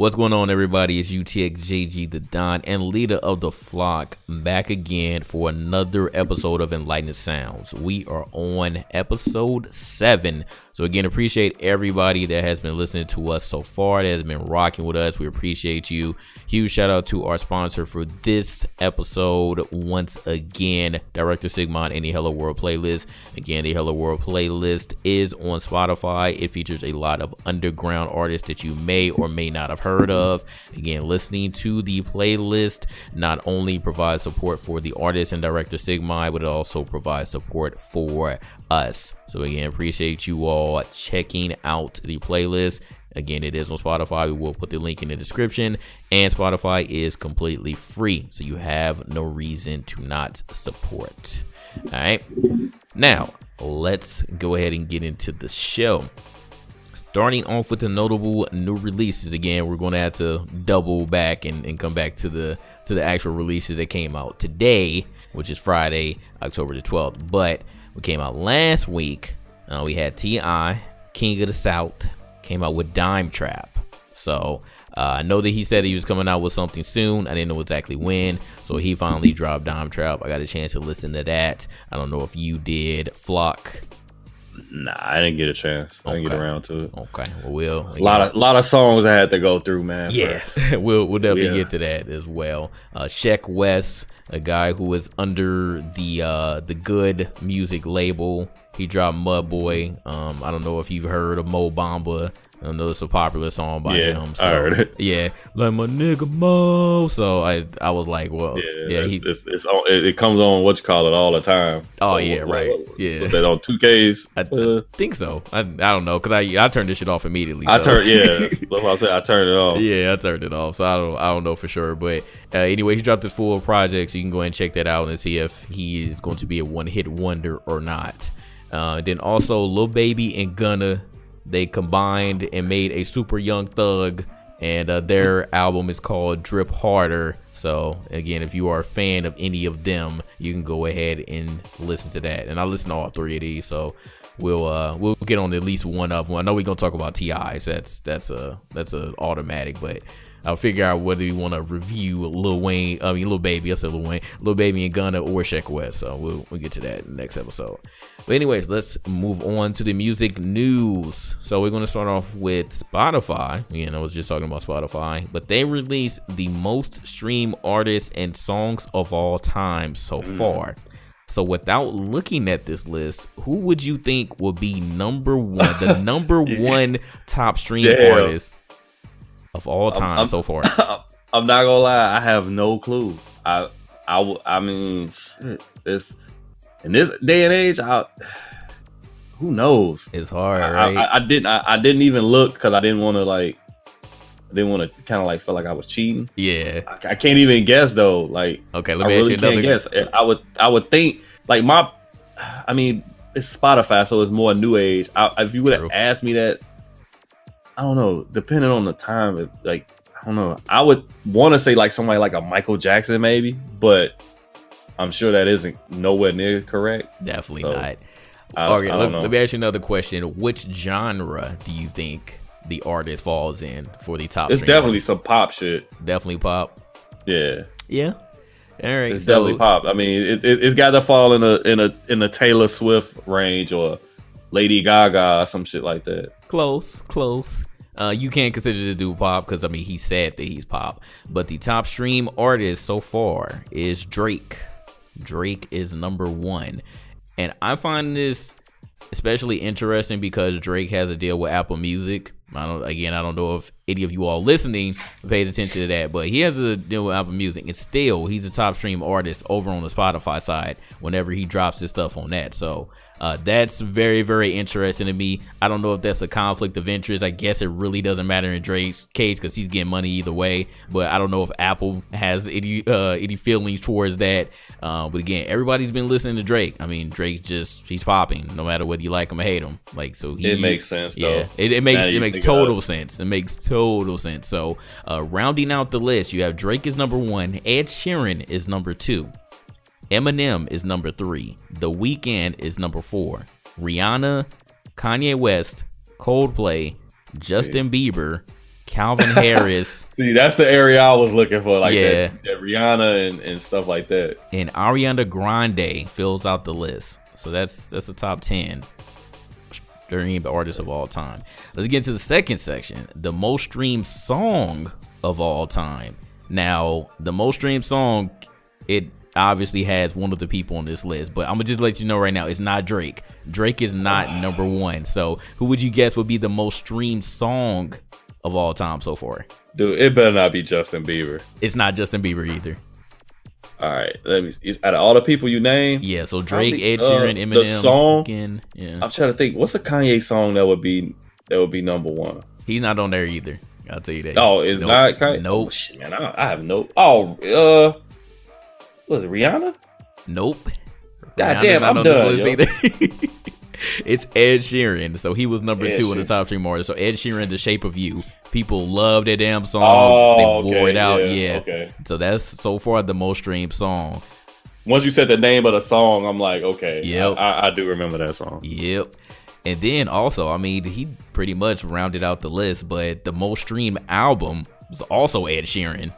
What's going on, everybody? It's UTXJG, the Don, and leader of the flock, back again for another episode of Enlightened Sounds. We are on episode seven. So, again, appreciate everybody that has been listening to us so far, that has been rocking with us. We appreciate you. Huge shout out to our sponsor for this episode once again, Director Sigma and the Hello World playlist. Again, the Hello World playlist is on Spotify. It features a lot of underground artists that you may or may not have heard heard of. Again, listening to the playlist not only provides support for the artist and director Sigma, but it also provides support for us. So again, appreciate you all checking out the playlist. Again, it is on Spotify. We will put the link in the description. And Spotify is completely free. So you have no reason to not support. All right. Now, let's go ahead and get into the show. Starting off with the notable new releases. Again, we're going to have to double back and, and come back to the to the actual releases that came out today, which is Friday, October the 12th. But we came out last week. Uh, we had T.I., King of the South, came out with Dime Trap. So uh, I know that he said he was coming out with something soon. I didn't know exactly when. So he finally dropped Dime Trap. I got a chance to listen to that. I don't know if you did. Flock, Nah, I didn't get a chance. I didn't get around to it. Okay, well, we'll a lot of lot of songs I had to go through, man. Yeah, we'll we'll definitely yeah. get to that as well. Uh, Sheck Wes, a guy who was under the uh, the good music label. He dropped Mud Boy. Um, I don't know if you've heard of Mo Bamba. I know it's a popular song by yeah, him. So, I heard it. Yeah, like my nigga Mo. So I I was like, well, yeah, yeah he, it's, it's it comes on what you call it all the time. Oh yeah, right. yeah, was that on two Ks? I, uh, think so. I, I don't know because I I turned this shit off immediately. So. I turned yeah. That's what I said. I turned it off. Yeah, I turned it off. So I don't I don't know for sure, but uh, anyway, he dropped his full project, so you can go and check that out and see if he is going to be a one hit wonder or not. Uh, then also Lil Baby and Gunna they combined and made a super young thug and uh, their album is called drip harder so again if you are a fan of any of them you can go ahead and listen to that and i listen to all three of these so we'll uh we'll get on at least one of them i know we're gonna talk about ti's So that's that's a that's a automatic but I'll figure out whether you want to review Lil Wayne, I mean Lil Baby, I said Lil Wayne, Lil Baby and Gunna or Sheck Wes. So we'll we'll get to that in the next episode. But anyways, let's move on to the music news. So we're gonna start off with Spotify. You know, I was just talking about Spotify, but they released the most streamed artists and songs of all time so mm. far. So without looking at this list, who would you think will be number one, the number one top stream artist of all time I'm, I'm, so far? I'm not gonna lie, I have no clue. I I I mean, shit, it's in this day and age. I, who knows? It's hard, I, right? I, I didn't. I, I, didn't even look because I didn't want to like. I didn't want to kind of like feel like I was cheating. Yeah, I, can't even guess though. Like, okay, let me I really ask you another. Guess. I would. I would think like my. I mean, it's Spotify, so it's more new age. if you would have asked me that, I don't know. Depending on the time, like I don't know. I would want to say like somebody like a Michael Jackson, maybe, but I'm sure that isn't nowhere near correct. Definitely so, not. I, okay, I let, let, me ask you another question. Which genre do you think the artist falls in for the top? It's definitely artists? some pop shit. Definitely pop. Yeah. Yeah. All right. It's so, definitely pop. I mean, it, it, has got to fall in a in a in a Taylor Swift range or Lady Gaga or some shit like that. Close, close. Uh, you can't consider the dude pop because I mean he said that he's pop, but the top stream artist so far is Drake. Drake is number one. And I find this especially interesting because Drake has a deal with Apple Music. I don't again I don't know if any of you all listening pays attention to that, but he has a deal with Apple Music and still he's a top stream artist over on the Spotify side whenever he drops his stuff on that. So uh, that's very, very interesting to me. I don't know if that's a conflict of interest. I guess it really doesn't matter in Drake's case because he's getting money either way. But I don't know if Apple has any uh, any feelings towards that. Uh, but again, everybody's been listening to Drake. I mean, Drake just he's popping no matter whether you like him or hate him. Like so, he, it makes sense. Yeah, it, it, makes it makes total sense. It makes total sense. So, uh, rounding out the list, you have Drake is number one, Ed Sheeran is number two. Eminem is number three. The Weeknd is number four. Rihanna, Kanye West, Coldplay, Justin Bieber, Calvin Harris. See, that's the area I was looking for, like yeah. that, that Rihanna and, and stuff like that. And Ariana Grande fills out the list. So that's that's the top ten streamed artists of all time. Let's get into the second section, the most streamed song of all time. Now, the most streamed song, it obviously has one of the people on this list, but I'm gonna just let you know right now, it's not Drake. Drake is not number one. So, who would you guess would be the most streamed song of all time so far? Dude, it better not be Justin Bieber. It's not Justin Bieber either. All right, let me. Out of all the people you name, yeah. So Drake, Ed Sheeran, uh, Eminem. The song, again, yeah. I'm trying to think. What's a Kanye song that would be that would be number one? He's not on there either. I'll tell you that. Oh, it's nope. not Kanye. Nope. Oh, shit, man, I, I, have no. Oh, uh, was it Rihanna? Nope. God damn, I'm done. It's Ed Sheeran. So he was number Ed two Sheeran. in the top three artists. So Ed Sheeran, The Shape of You. People love that damn song. Oh, they wore okay, it out. Yeah, yeah. Okay. So that's so far the most streamed song. Once you said the name of the song, I'm like, okay. Yep. I, I do remember that song. Yep. And then also, I mean, he pretty much rounded out the list, but the most streamed album was also Ed Sheeran.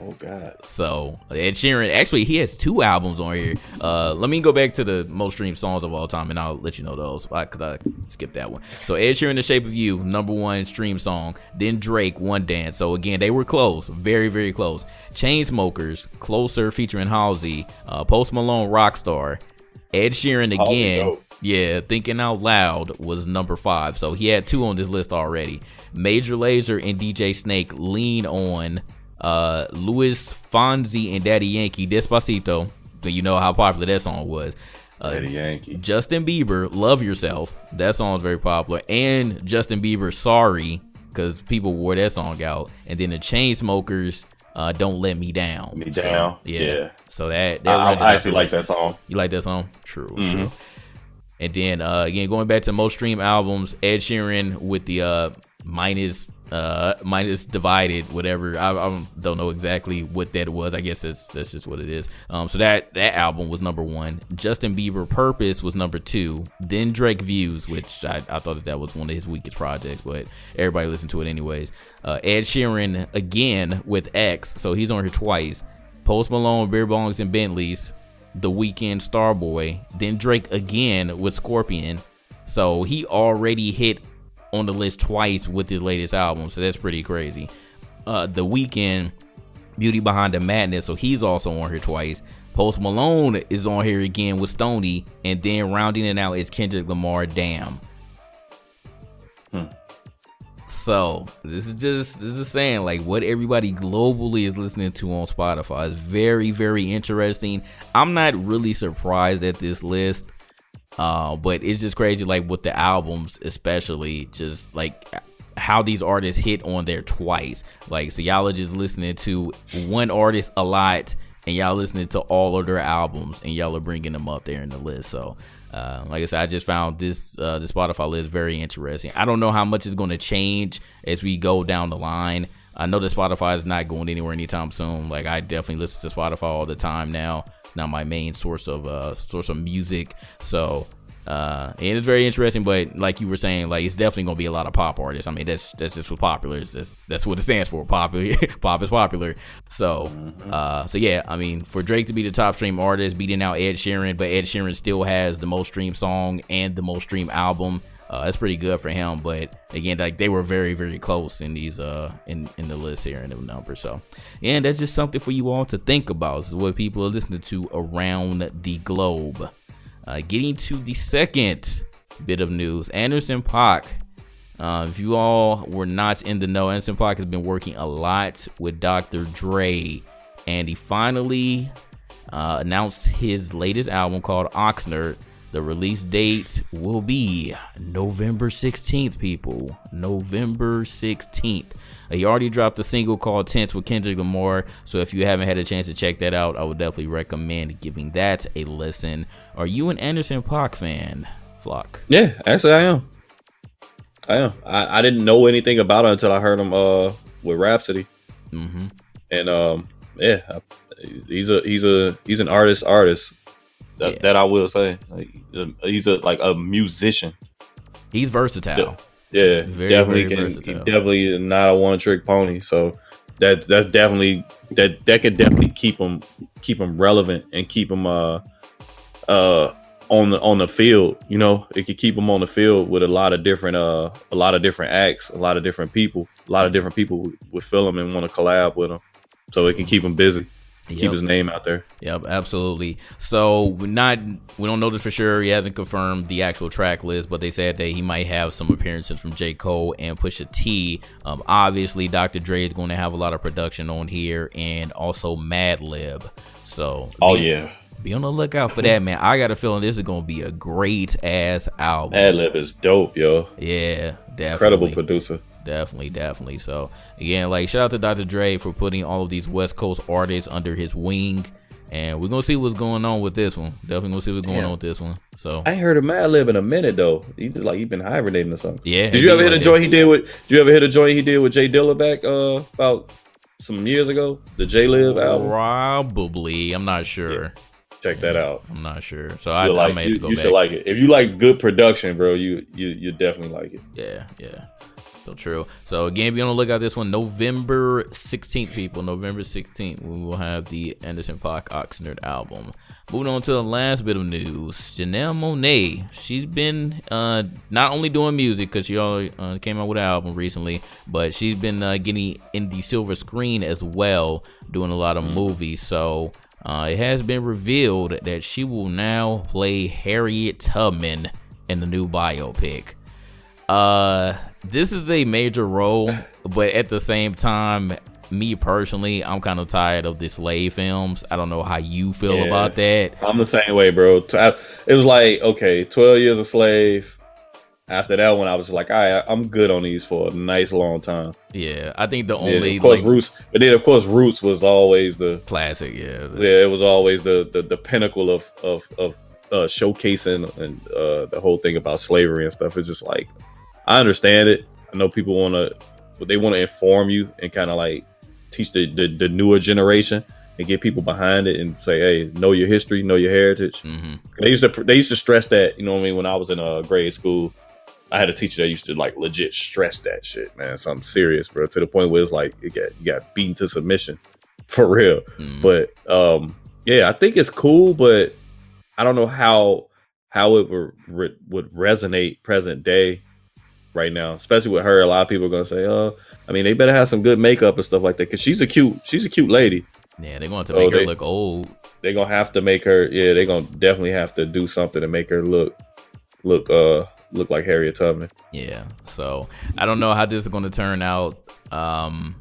Oh God! So Ed Sheeran, actually, he has two albums on here. Uh, let me go back to the most streamed songs of all time, and I'll let you know those. I could I skip that one. So Ed Sheeran, "The Shape of You," number one stream song. Then Drake, "One Dance." So again, they were close, very very close. Chainsmokers, "Closer" featuring Halsey. Uh, Post Malone, "Rockstar." Ed Sheeran again. Yeah, Thinking Out Loud was number five. So he had two on this list already. Major Lazer and DJ Snake lean on uh, Luis Fonsi and Daddy Yankee, Despacito. You know how popular that song was. Uh, Daddy Yankee. Justin Bieber, Love Yourself. That song is very popular. And Justin Bieber, Sorry, because people wore that song out. And then the Chainsmokers, uh, Don't Let Me Down. Me so, Down. Yeah. yeah. So that, that I, I actually like that song. You like that song? True. Mm-hmm. True. And then uh, again, going back to most stream albums, Ed Sheeran with the uh, minus uh minus divided whatever. I, I, don't know exactly what that was. I guess that's that's just what it is. Um so that that album was number one. Justin bieber purpose was number two. Then drake views which i, I thought that that was one of his weakest projects but everybody listened to it anyways. Uh ed sheeran again with x. So he's on here twice. Post malone beer bongs and bentleys. The Weeknd starboy. Then drake again with scorpion. So he already hit on the list twice with his latest album, so that's pretty crazy. Uh, the Weeknd, Beauty Behind the Madness, so he's also on here twice. Post Malone is on here again with Stoney, and then rounding it out is Kendrick Lamar. Damn. Hmm. So this is just this is saying like what everybody globally is listening to on Spotify is very very interesting. I'm not really surprised at this list. Uh, but it's just crazy, like with the albums, especially just like how these artists hit on there twice. Like, so y'all are just listening to one artist a lot, and y'all listening to all of their albums, and y'all are bringing them up there in the list. So, uh, like I said, I just found this uh, the Spotify list very interesting. I don't know how much is going to change as we go down the line. I know that Spotify is not going anywhere anytime soon. Like I definitely listen to Spotify all the time now. It's now my main source of uh source of music. So uh, and it's very interesting, but like you were saying, like it's definitely gonna be a lot of pop artists. I mean, that's that's just what popular is. That's that's what it stands for. Popular, pop is popular. So, mm-hmm. uh, so yeah, I mean, for Drake to be the top stream artist, beating out Ed Sheeran, but Ed Sheeran still has the most streamed song and the most streamed album. Uh, that's pretty good for him. But again, like they were very, very close in these uh in in the list here and the numbers. So, and that's just something for you all to think about. This is what people are listening to around the globe. Uh, getting to the second bit of news, Anderson .Paak. Uh, if you all were not in the know, Anderson .Paak has been working a lot with Dr. Dre, and he finally uh, announced his latest album called Oxnard. The release date will be November 16th, people. November 16th. He already dropped a single called Tense with Kendrick Lamar. So if you haven't had a chance to check that out, I would definitely recommend giving that a listen. Are you an Anderson .Paak fan, Flock? Yeah, actually I am. I am. I, I didn't know anything about it until I heard him uh with Rapsody. Mm-hmm. And um yeah, he's a he's a he's an artist artist. That, yeah. that I will say. Like, he's a like a musician. He's versatile. Yeah. Very, definitely very can, definitely not a one trick pony. So that that's definitely that that could definitely keep him keep him relevant and keep him uh uh on the on the field. You know, it could keep him on the field with a lot of different uh a lot of different acts, a lot of different people, a lot of different people would feel him and want to collab with him. So it can keep him busy. Yep. Keep his name out there. Yep, absolutely. So we're not we don't know this for sure. He hasn't confirmed the actual track list, but they said that he might have some appearances from J. Cole and Pusha T. Um, obviously, Dr. Dre is going to have a lot of production on here, and also Madlib. So oh yeah, be on the lookout for that, man. I got a feeling this is gonna be a great ass album. Madlib is dope, yo. Yeah, definitely. Incredible producer. Definitely, definitely. So again, like shout out to Dr. Dre for putting all of these West Coast artists under his wing. And we're gonna see what's going on with this one. Definitely gonna see what's going Damn. on with this one. So I ain't heard of Madlib in a minute though. He's just like he's been hibernating or something. Yeah. Did you ever hit a joint he did with? Did you ever hit a joint he did with J Dilla back uh about some years ago? The Jaylib album. Probably. I'm not sure. Yeah. Check that out. I'm not sure. So I, like, I may you, go you back. should like it. If you like good production, bro, you you you definitely like it. Yeah, yeah. So true. So again, be on the lookout this one, November 16th, people. November 16th, we will have the Anderson .Paak Oxnard album. Moving on to the last bit of news, Janelle Monáe. She's been uh, not only doing music because she already uh, came out with an album recently, but she's been uh, getting in the silver screen as well, doing a lot of mm. movies. So uh, it has been revealed that she will now play Harriet Tubman in the new biopic. Uh, this is a major role, but at the same time, me personally, I'm kind of tired of the slave films. I don't know how you feel yeah, about that. I'm the same way, bro. It was like, okay, 12 years a slave. After that one, I was like, all right, I'm good on these for a nice long time. Yeah, I think the only yeah, of course like, Roots, but then of course Roots was always the classic. Yeah, yeah, it was always the the, the pinnacle of of of uh, showcasing and uh, the whole thing about slavery and stuff. It's just like I understand it. I know people want to, but they want to inform you and kind of like teach the, the, the newer generation and get people behind it and say, hey, know your history, know your heritage. Mm-hmm. They used to they used to stress that. You know what I mean? When I was in a uh, grade school, I had a teacher that used to like legit stress that shit, man. Something serious, bro. To the point where it's like it got you got beaten to submission for real. Mm-hmm. But um, yeah, I think it's cool, but I don't know how how it would would resonate present day right now, especially with her. A lot of people are gonna say, "Oh, I mean, they better have some good makeup and stuff like that," because she's a cute, she's a cute lady. Yeah, they're going to make her they, look old. They're gonna have to make her. Yeah, they're gonna definitely have to do something to make her look look uh look like Harriet Tubman. Yeah. So I don't know how this is going to turn out. Um,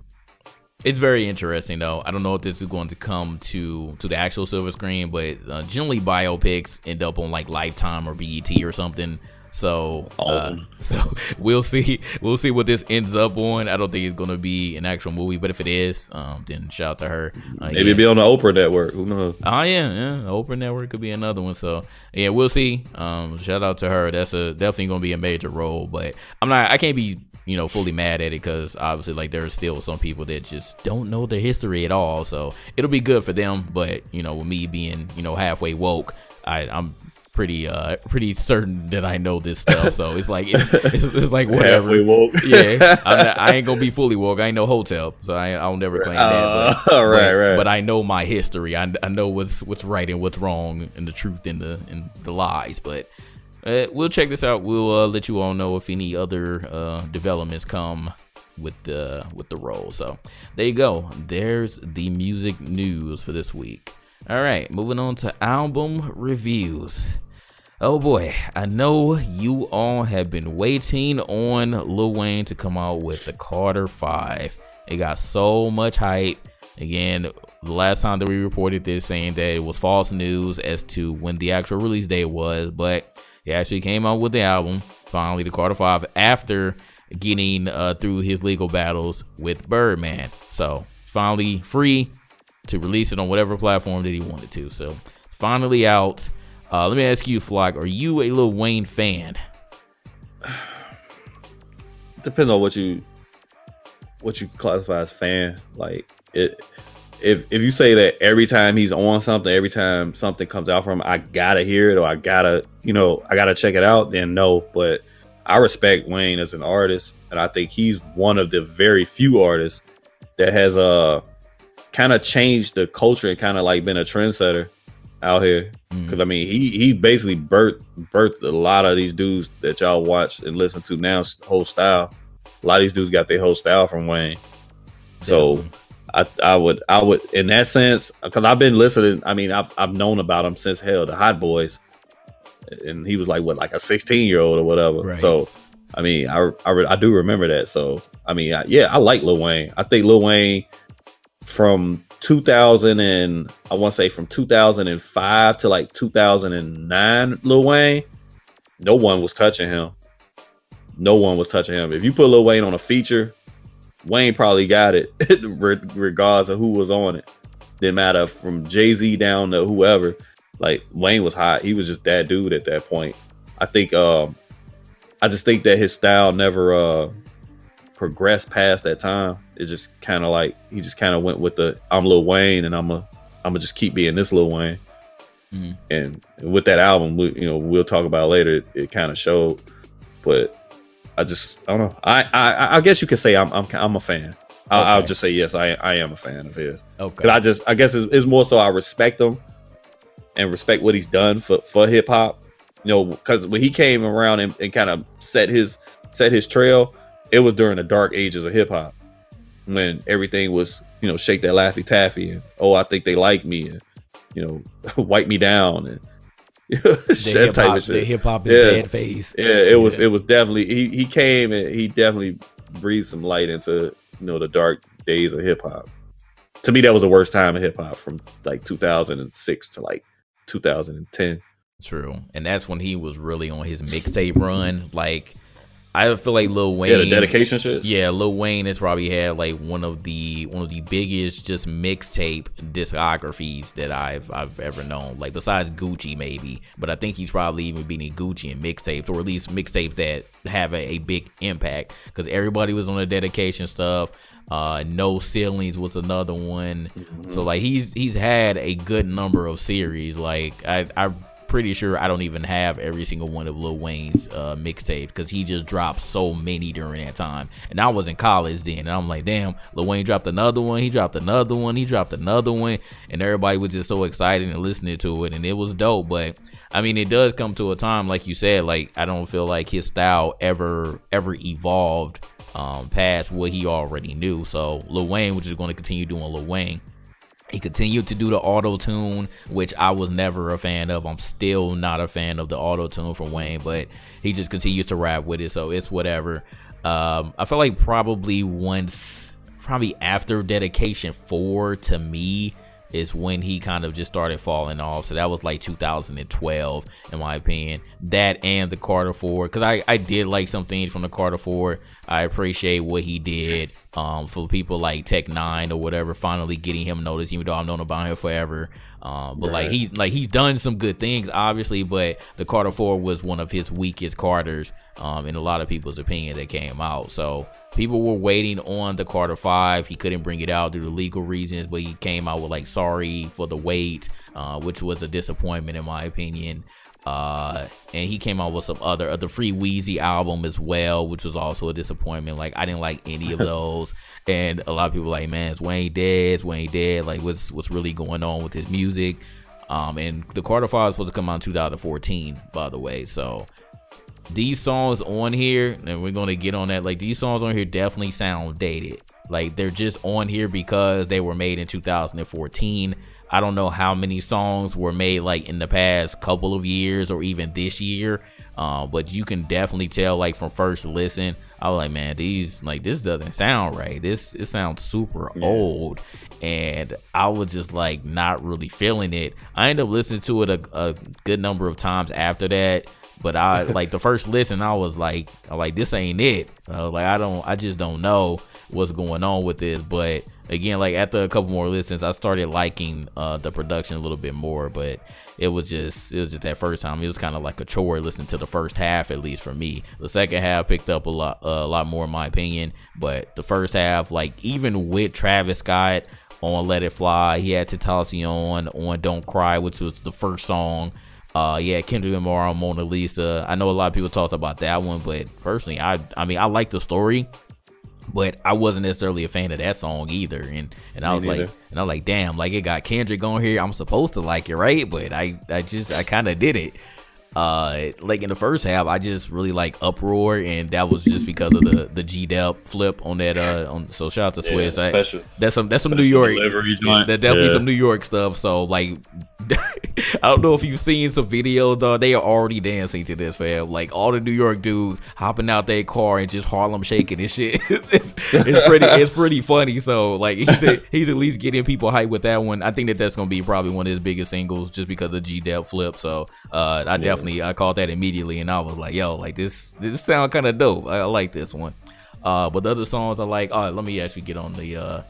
it's very interesting though. I don't know if this is going to come to to the actual silver screen, but uh, generally biopics end up on like Lifetime or BET or something. So, uh, so we'll see. We'll see what this ends up on. I don't think it's gonna be an actual movie, but if it is, um, then shout out to her. Uh, Maybe yeah. be on the Oprah network. Who knows? Oh yeah, yeah. The Oprah network could be another one. So yeah, we'll see. Um, shout out to her. That's a definitely gonna be a major role. But I'm not. I can't be you know fully mad at it because obviously like there's still some people that just don't know their history at all. So it'll be good for them. But you know, with me being you know halfway woke, I, I'm pretty uh pretty certain that I know this stuff. So it's like it's, it's, like whatever. yeah, not, i ain't gonna be fully woke. I ain't no hotel, so I I'll never claim uh, that. But, uh, right, but, right. But I know my history. I, I know what's what's right and what's wrong, and the truth and the and the lies. But uh, we'll check this out. We'll uh, let you all know if any other uh, developments come with the with the role. So there you go. There's the music news for this week. All right, moving on to album reviews. Oh boy, I know you all have been waiting on Lil Wayne to come out with the Carter 5. It got so much hype. Again, the last time that we reported this saying that it was false news as to when the actual release date was, but he actually came out with the album, finally, the Carter 5, after getting uh, through his legal battles with Birdman. So, finally free to release it on whatever platform that he wanted to. So, finally out. Uh, let me ask you, Flock, are you a Lil Wayne fan? Depends on what you what you classify as fan. Like it, if if you say that every time he's on something, every time something comes out from him, I gotta hear it or I gotta, you know, I gotta check it out. Then no, but I respect Wayne as an artist, and I think he's one of the very few artists that has uh kind of changed the culture and kind of like been a trendsetter out here. Because mm. I mean, he he basically birthed birthed a lot of these dudes that y'all watch and listen to now. Whole style, a lot of these dudes got their whole style from Wayne. So. Definitely. I, I would I would in that sense because I've been listening. I mean, I've I've known about him since hell the Hot Boys, and he was like what like a 16 year old or whatever. Right. So I mean, I, I, I do remember that. So I mean, I, yeah, I like Lil Wayne. I think Lil Wayne from 2000 and I want to say from 2005 to like 2009, Lil Wayne, no one was touching him. No one was touching him. If you put Lil Wayne on a feature, Wayne probably got it, regardless of who was on it. Didn't matter from Jay Z down to whoever. Like Wayne was hot. He was just that dude at that point. I think. Um, I just think that his style never uh, progressed past that time. It just kind of like he just kind of went with the I'm Lil Wayne and I'm a I'm gonna just keep being this Lil Wayne. Mm-hmm. And, with that album, we, you know, we'll talk about later. It, it kind of showed, but I just I don't know. I I, I guess you could say I'm I'm I'm a fan. I'll, okay. I'll just say yes. I I am a fan of his. Okay. Because I just I guess it's, it's more so I respect him and respect what he's done for for hip hop. You know, because when he came around and, and kind of set his set his trail, it was during the dark ages of hip hop when everything was you know shake that laffy taffy and oh I think they like me and you know wipe me down and the hip hop, the hip hop yeah. bad phase. Yeah, it yeah. was it was definitely he he came and he definitely breathed some light into you know the dark days of hip hop. To me, that was the worst time of hip hop from like 2006 to like 2010. True, and that's when he was really on his mixtape run. Like I feel like Lil Wayne. Yeah, the dedication shit. Yeah, Lil Wayne has probably had like one of the one of the biggest just mixtape discographies that I've I've ever known. Like besides Gucci maybe, but I think he's probably even beating Gucci in mixtapes or at least mixtapes that have a, a big impact because everybody was on the dedication stuff. Uh, no ceilings was another one. Mm-hmm. So like he's he's had a good number of series. Like I I pretty sure I don't even have every single one of Lil Wayne's uh, mixtape because he just dropped so many during that time. And I was in college then, and I'm like, damn, Lil Wayne dropped another one. He dropped another one. He dropped another one, and everybody was just so excited and listening to it, and it was dope. But I mean, it does come to a time, like you said, like I don't feel like his style ever ever evolved um, past what he already knew. So Lil Wayne, which is going to continue doing Lil Wayne. He continued to do the auto tune, which I was never a fan of. I'm still not a fan of the auto tune from Wayne, but he just continues to rap with it, so it's whatever. Um, I feel like probably once, probably after Dedication 4 to me, is when he kind of just started falling off. So that was like 2012, in my opinion. That and the Carter Four, because I I did like some things from the Carter Four. I appreciate what he did. Um, for people like Tech N9ne or whatever, finally getting him noticed, even though I've known about him forever. Um, but right. like he like he's done some good things, obviously. But the Carter Four was one of his weakest Carters um, in a lot of people's opinion that came out. So people were waiting on the Carter Five. He couldn't bring it out due to legal reasons, but he came out with like "Sorry for the Wait," uh, which was a disappointment in my opinion. Uh, and he came out with some other uh, the Free Weezy album as well, which was also a disappointment. Like I didn't like any of those, and a lot of people like, man, is Wayne dead? Is Wayne dead? Like what's what's really going on with his music? Um, and the Carter Five was supposed to come out in 2014, by the way. So these songs on here, and we're gonna get on that. Like these songs on here definitely sound dated. Like they're just on here because they were made in 2014. I don't know how many songs were made like in the past couple of years or even this year. Uh, but you can definitely tell like from first listen, I was like, man, these like this doesn't sound right. This it sounds super yeah. old, and I was just like not really feeling it. I ended up listening to it a, a good number of times after that. But I like the first listen, I was like, I like this ain't it. Uh, like I don't, I just don't know what's going on with this. But again, like after a couple more listens, I started liking uh, the production a little bit more. But it was just, it was just that first time. It was kind of like a chore listening to the first half, at least for me. The second half picked up a lot, uh, a lot more in my opinion. But the first half, like even with Travis Scott on Let It Fly, he had Tentacion on Don't Cry, which was the first song Uh, yeah, Kendrick Lamar on Mona Lisa. I know a lot of people talked about that one, but personally, I I mean, I like the story, but I wasn't necessarily a fan of that song either. And and I was neither. like, and I was like, damn, like it got Kendrick on here. I'm supposed to like it, right? But I I just I kind of did it uh like in the first half i just really like uproar and that was just because of the the g dep flip on that uh on so shout out to Swizz. yeah, special, that's some that's some new york that definitely yeah. some new york stuff so like I don't know if you've seen some videos though. They are already dancing to this, fam. Like all the New York dudes hopping out their car and just Harlem shaking and shit. it's, it's, it's, pretty, it's pretty funny. So like he's a, he's at least getting people hyped with that one. I think that that's gonna be probably one of his biggest singles just because of G Dep flip. So uh, I yeah. definitely I caught that immediately and I was like, yo, like this this sound kind of dope. I, I, like this one. Uh, but the other songs I like. All right, let me actually get on the uh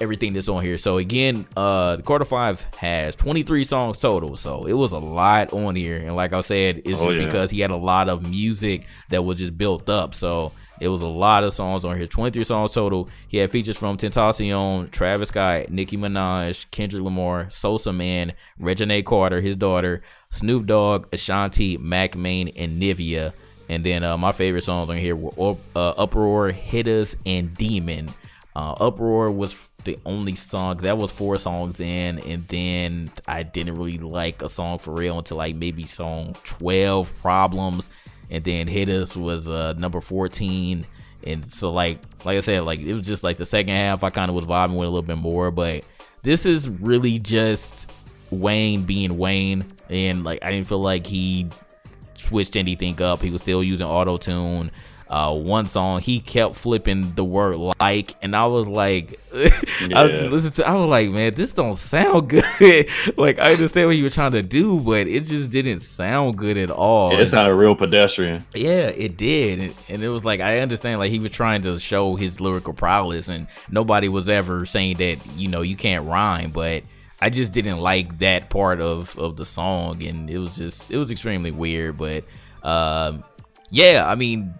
everything that's on here. So again, uh the Carter five has 23 songs total. So it was a lot on here. And like I said, it's oh, just yeah. because he had a lot of music that was just built up. So it was a lot of songs on here. 23 songs total. He had features from Tentacion, Travis Scott, Nicki Minaj, Kendrick Lamar, Sosamann, Reginae Carter, his daughter, Snoop Dogg, Ashanti, Mack Maine, and Nivea. And then uh, my favorite songs on here were uh, Uproar, Hitters, and Demon. Uh, Uproar was the only song that was four songs in, and then I didn't really like a song for real until like maybe song twelve, Problems, and then Hit Us was uh, number fourteen. And so like like I said, like it was just like the second half I kind of was vibing with a little bit more, but this is really just Wayne being Wayne, and like I didn't feel like he switched anything up. He was still using auto tune uh, one song he kept flipping the word like and i was like yeah. I, was to, I was like man this don't sound good. Like i understand what you were trying to do but it just didn't sound good at all. Yeah, it sounded real pedestrian. Yeah it did. And, and, it was like i understand like he was trying to show his lyrical prowess and nobody was ever saying that you know you can't rhyme but I just didn't like that part of of the song, and it was just it was extremely weird. But um, yeah, I mean,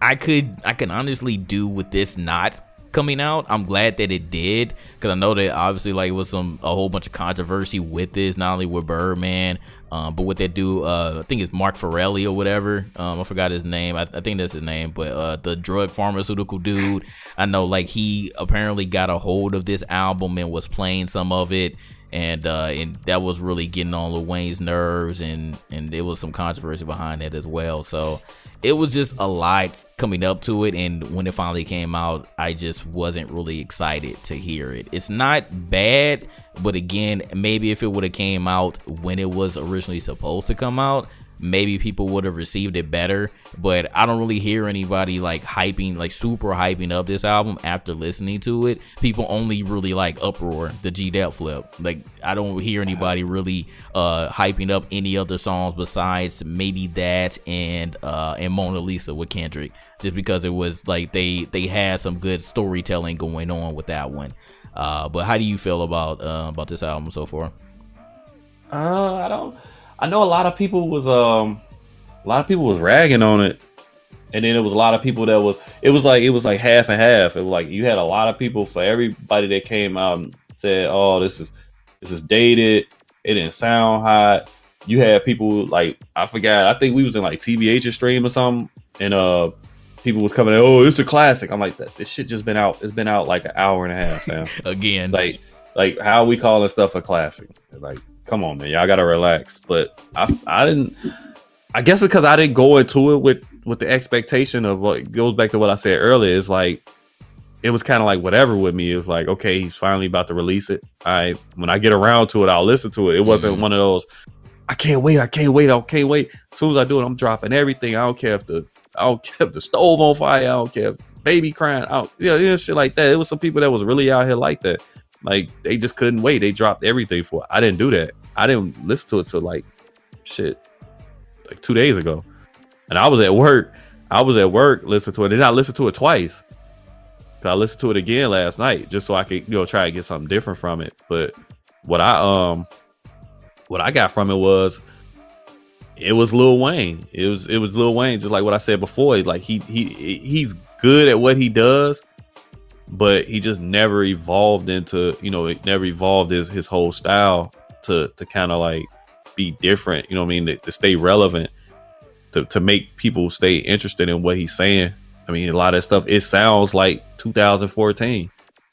I could I can honestly do with this not coming out. I'm glad that it did because I know that obviously like it was some a whole bunch of controversy with this, not only with Birdman, um, but what they do. Uh, I think it's Mark Ferrelli or whatever. Um, I forgot his name. I, I, think that's his name, but uh, the drug pharmaceutical dude. I know like he apparently got a hold of this album and was playing some of it. And uh, and that was really getting on Lil Wayne's nerves, and and there was some controversy behind that as well. So it was just a lot coming up to it and when it finally came out i just wasn't really excited to hear it. It's not bad but again maybe if it would have came out when it was originally supposed to come out maybe people would have received it better. But I don't really hear anybody like hyping, like super hyping up this album after listening to it. People only really like Uproar, the G Dep flip. Like I don't hear anybody really uh hyping up any other songs besides maybe that and uh and Mona Lisa with Kendrick, just because it was like they they had some good storytelling going on with that one. Uh, but how do you feel about uh, about this album so far? Uh, I don't. I know a lot of people was um a lot of people was ragging on it. And then it was a lot of people that was it was like it was like half and half. It was like you had a lot of people for everybody that came out and said, Oh, this is this is dated, it didn't sound hot. You had people like I forgot, I think we was in like TBH stream or something, and uh people was coming, oh, it's a classic. I'm like, this shit just been out. It's been out like an hour and a half now. Again, like, like how we calling stuff a classic? Like, come on, man, y'all gotta relax. But I, I didn't. I guess because I didn't go into it with with the expectation of what goes back to what I said earlier. It's like it was kind of like whatever with me. It was like, okay, he's finally about to release it. I when I get around to it, I'll listen to it. It wasn't mm-hmm. one of those. I can't wait. I can't wait. I can't wait. As soon as I do it, I'm dropping everything. I don't care if the I don't care if the stove on fire. I don't care if baby crying. out. yeah, yeah, shit like that. It was some people that was really out here like that. Like they just couldn't wait. They dropped everything for it. I didn't do that. I didn't listen to it till like shit, like two days ago. And I was at work. I was at work listening to it. Then I listened to it twice. I listened to it again last night just so I could, you know, try to get something different from it. But what I um what I got from it was it was Lil Wayne. It was it was Lil Wayne, just like what I said before. Like he he he's good at what he does, but he just never evolved into you know it never evolved his his whole style to to kind of like be different. You know what I mean? To, to stay relevant, to to make people stay interested in what he's saying. I mean, a lot of stuff. It sounds like 2014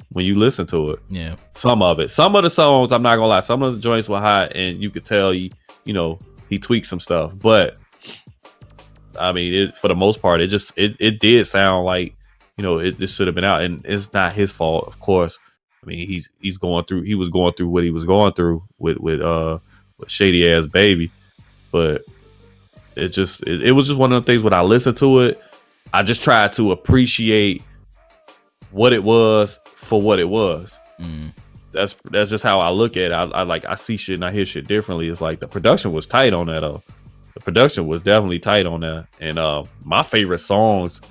when you listen to it. Yeah. Some of it. Some of the songs, I'm not gonna lie, some of the joints were hot and you could tell he, you know, he tweaked some stuff. But I mean, it, for the most part, it just it, it did sound like, you know, it just should have been out. And it's not his fault, of course. I mean, he's he's going through he was going through what he was going through with with uh with shady ass baby. But it just it, it was just one of the things when I listened to it, I just tried to appreciate what it was for what it was. Mm. That's that's just how I look at it. I, I, like I see shit and I hear shit differently. It's like the production was tight on that though. The production was definitely tight on that. And uh my favorite songs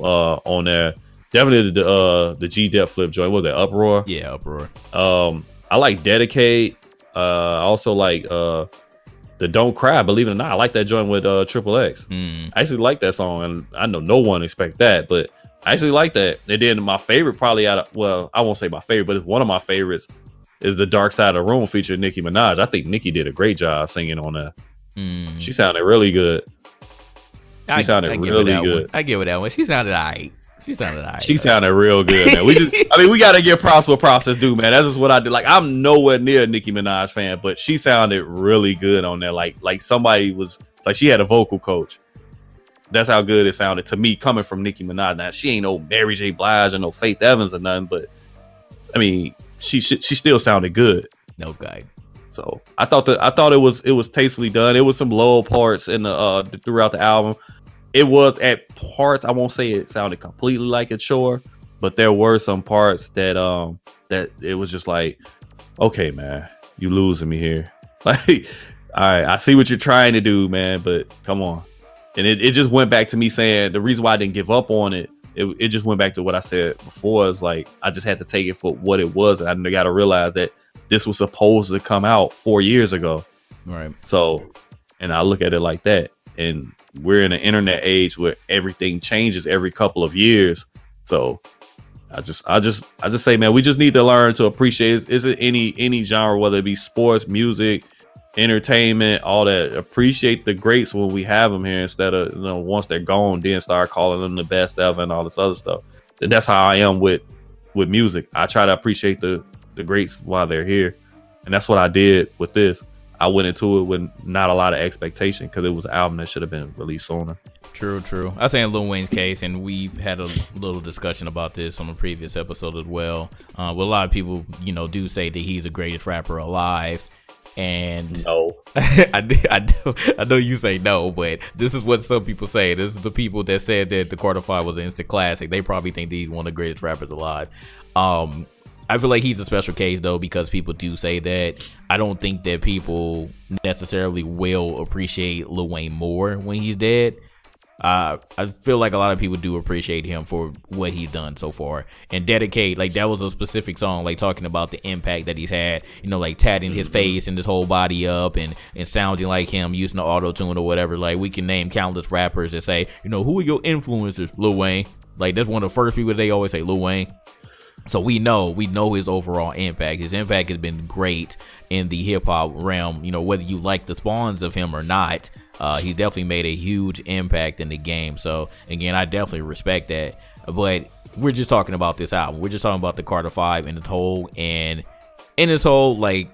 uh on there definitely the uh the G Dep flip joint. Was it uproar? Yeah, uproar. Um I like dedicate. Uh I also like uh the Don't Cry, believe it or not. I like that joint with uh Triple X. Mm. I actually like that song, and I know no one expect that, but I actually like that. And then my favorite, probably out of well, I won't say my favorite, but it's one of my favorites is the Dark Side of the Room featuring Nicki Minaj. I think Nicki did a great job singing on that. Mm. She sounded really good. She I- sounded I really good. One. I give it that one. She sounded alright. She sounded alright. She sounded real good, man. We just, I mean, we gotta give props where props is due, man. That's just what I did. Like, I'm nowhere near a Nicki Minaj fan, but she sounded really good on there. Like, like somebody was like she had a vocal coach. That's how good it sounded to me coming from Nicki Minaj. Now she ain't no Mary J. Blige or no Faith Evans or nothing, but I mean, she she, she still sounded good. no guy. So I thought that I thought it was it was tastefully done. It was some low parts in the uh throughout the album. It was at parts. I won't say it sounded completely like a chore, but there were some parts that um that it was just like, okay, man, you losing me here. Like, all right, I see what you're trying to do, man, but come on. And it, it just went back to me saying the reason why I didn't give up on it. It, it just went back to what I said before. Is like I just had to take it for what it was. And I got to realize that this was supposed to come out four years ago. Right. So, and I look at it like that. And we're in an internet age where everything changes every couple of years. So, I just, I just, I just say, man, we just need to learn to appreciate. Is, is it any any genre, whether it be sports, music, entertainment, all that? Appreciate the greats when we have them here instead of you know once they're gone, then start calling them the best ever and all this other stuff. And that's how I am with with music. I try to appreciate the the greats while they're here, and that's what I did with this. I went into it with not a lot of expectation because it was an album that should have been released sooner. True, true. I say in Lil Wayne's case, and we've had a little discussion about this on a previous episode as well. Uh, well, a lot of people, you know, do say that he's the greatest rapper alive, and No, I, I, know, I know you say no, but this is what some people say. This is the people that said that the Carter Five was an instant classic. They probably think that he's one of the greatest rappers alive. Um, I feel like he's a special case though because people do say that. I don't think that people necessarily will appreciate Lil Wayne more when he's dead. Uh, I feel like a lot of people do appreciate him for what he's done so far and dedicate. Like that was a specific song, like talking about the impact that he's had. You know, like tatting his face and his whole body up and and sounding like him, using the auto tune or whatever. Like we can name countless rappers that say, you know, who are your influencers? Lil Wayne. Like that's one of the first people they always say, Lil Wayne. So we know, we know his overall impact. His impact has been great in the hip hop realm. You know, whether you like the spawns of him or not, uh, he definitely made a huge impact in the game. So again, I definitely respect that. But we're just talking about this album. We're just talking about the Carter Five in its whole, and in its whole, like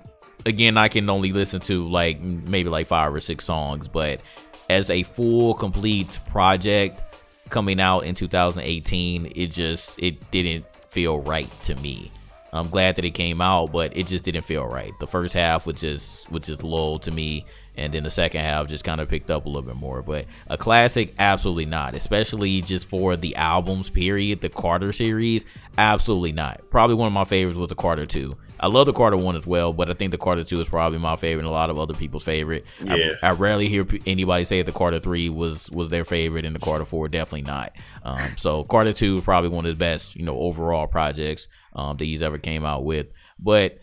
again, I can only listen to like maybe like five or six songs, but as a full complete project coming out in 2018, it just it didn't feel right to me. I'm glad that it came out, but it just didn't feel right. The first half was just was just low to me, and then the second half just kind of picked up a little bit more. But a classic, absolutely not. Especially just for the albums period, the Carter series, absolutely not. Probably one of my favorites was the Carter Two. I love the Carter One as well, but I think the Carter Two is probably my favorite, and a lot of other people's favorite. I- Yeah. I, rarely hear anybody say the Carter Three was was their favorite, and the Carter Four definitely not. Um, so Carter Two is probably one of the best, you know, overall projects um, that he's ever came out with. But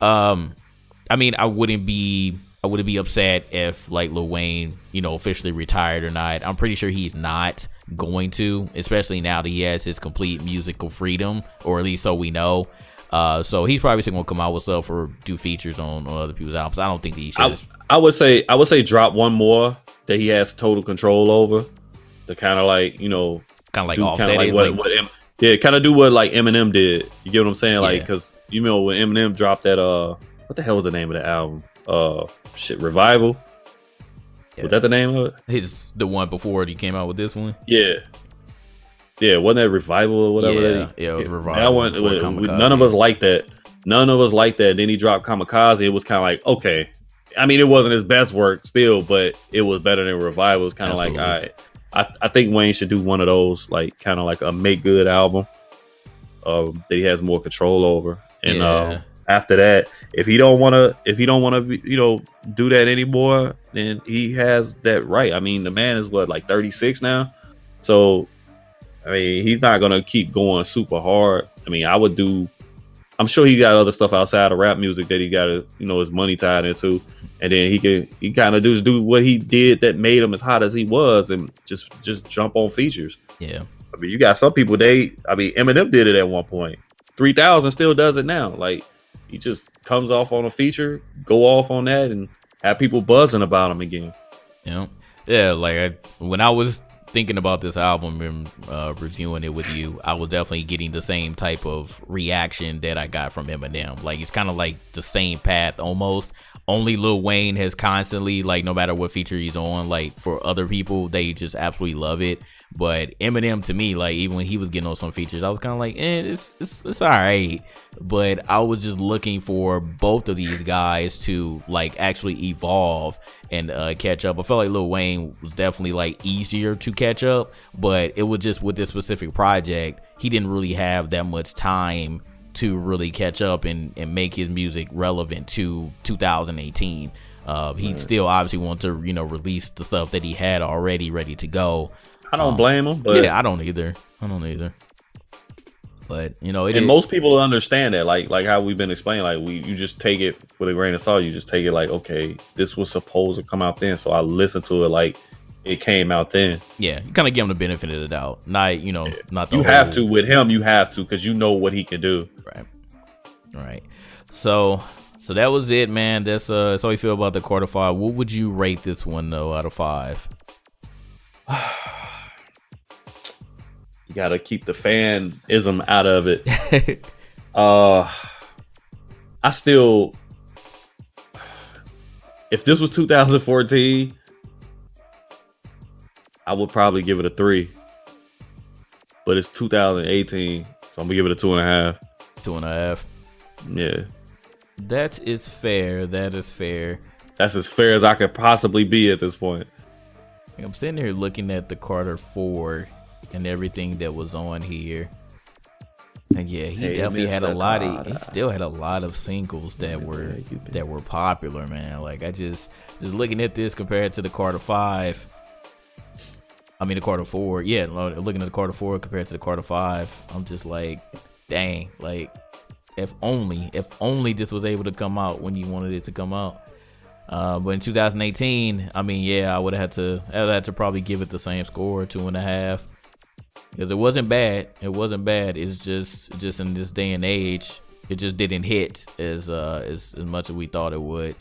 um, I mean, I wouldn't be I wouldn't be upset if like Lil Wayne, you know, officially retired or not. I'm pretty sure he's not going to, especially now that he has his complete musical freedom, or at least so we know. Uh, so he's probably still gonna come out with stuff or do features on, on other people's albums. I don't think he should. I, I would say I would say drop one more that he has total control over to kind of like you know kind of like do offset like it, what, like- what M- yeah kind of do what like Eminem did. You get what I'm saying? Like Yeah. because you know when Eminem dropped that uh what the hell was the name of the album? Uh shit revival. Yeah. Was that the name of it? his the one before he came out with this one. Yeah. Yeah, wasn't that revival or whatever? Yeah, that he- yeah, it was That Revival one, before we- none of us liked that. None of us liked that. Then he dropped Kamikaze. It was kind of like okay. I mean, it wasn't his best work still, but it was better than Revival. It was kind of like all right. I, I think Wayne should do one of those, like kind of like a make good album um, that he has more control over. And Yeah. uh, after that, if he don't want to, if he don't want to, you know, do that anymore, then he has that right. I mean, the man is what like thirty six now, so I mean, he's not gonna keep going super hard. I mean, I would do. I'm sure he got other stuff outside of rap music that he got, you know, his money tied into, and then he can he kind of do do what he did that made him as hot as he was, and just just jump on features. Yeah, I mean, you got some people they. I mean, Eminem did it at one point. Three thousand still does it now. Like he just comes off on a feature, go off on that, and have people buzzing about him again. know, yeah. Like I, when I was thinking about this album and uh, reviewing it with you, I was definitely getting the same type of reaction that I got from Eminem. Like it's kind of like the same path almost. Only Lil Wayne has constantly like no matter what feature he's on, like for other people they just absolutely love it. But Eminem to me, like even when he was getting on some features, I was kind of like, eh, it's it's it's all right. But I was just looking for both of these guys to like actually evolve and uh, catch up. I felt like Lil Wayne was definitely like easier to catch up, but it was just with this specific project, he didn't really have that much time to really catch up and, and make his music relevant to 2018. Uh, he still obviously want to, you know, release the stuff that he had already ready to go. I don't Um, blame him, but yeah, I don't either. I don't either. But you know, it and is- most people understand that, like like how we've been explaining. Like we, you just take it with a grain of salt. You just take it like, okay, this was supposed to come out then, so I listened to it like it came out then. yeah, you kind of give him the benefit of the doubt. Not you know, not the You have to with him. You have to because you know what he can do. Right. Right. So so that was it, man. That's uh that's all you feel about the quarter five. What would you rate this one though out of five? You got to keep the fanism out of it. Uh, I still, if this was 2014, I would probably give it a three. But it's 2018, so I'm gonna give it a two and a half. Two and a half. Yeah, That is fair. That is fair. that's as fair as I could possibly be at this point. I'm sitting here looking at the Carter Four and everything that was on here. And yeah, he Hey, definitely had a lot of he still had a lot of singles that were that were popular, man. Like I just just looking at this compared to the Carter Five. I mean the Carter Four, yeah. Looking at the Carter Four compared to the Carter Five, I'm just like, dang, like if only, if only this was able to come out when you wanted it to come out. Uh, but in 2018, I mean, yeah, I would have had to, I would have had to probably give it the same score, two and a half, because it wasn't bad. It wasn't bad. It's just, just in this day and age, it just didn't hit as, uh, as, as much as we thought it would.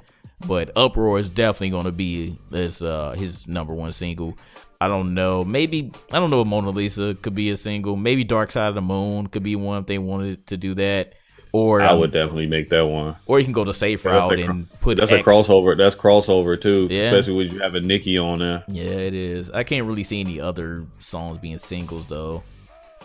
But Uproar is definitely going to be his, uh, his number one single. I don't know. Maybe I don't know if Mona Lisa could be a single. Maybe Dark Side of the Moon could be one if they wanted to do that. Or I um, would definitely make that one. or you can go the safe Yeah, route a and put That's a X- crossover. That's crossover too, Yeah. especially when you have a Nicki on there. Yeah, it is. I can't really see any other songs being singles though.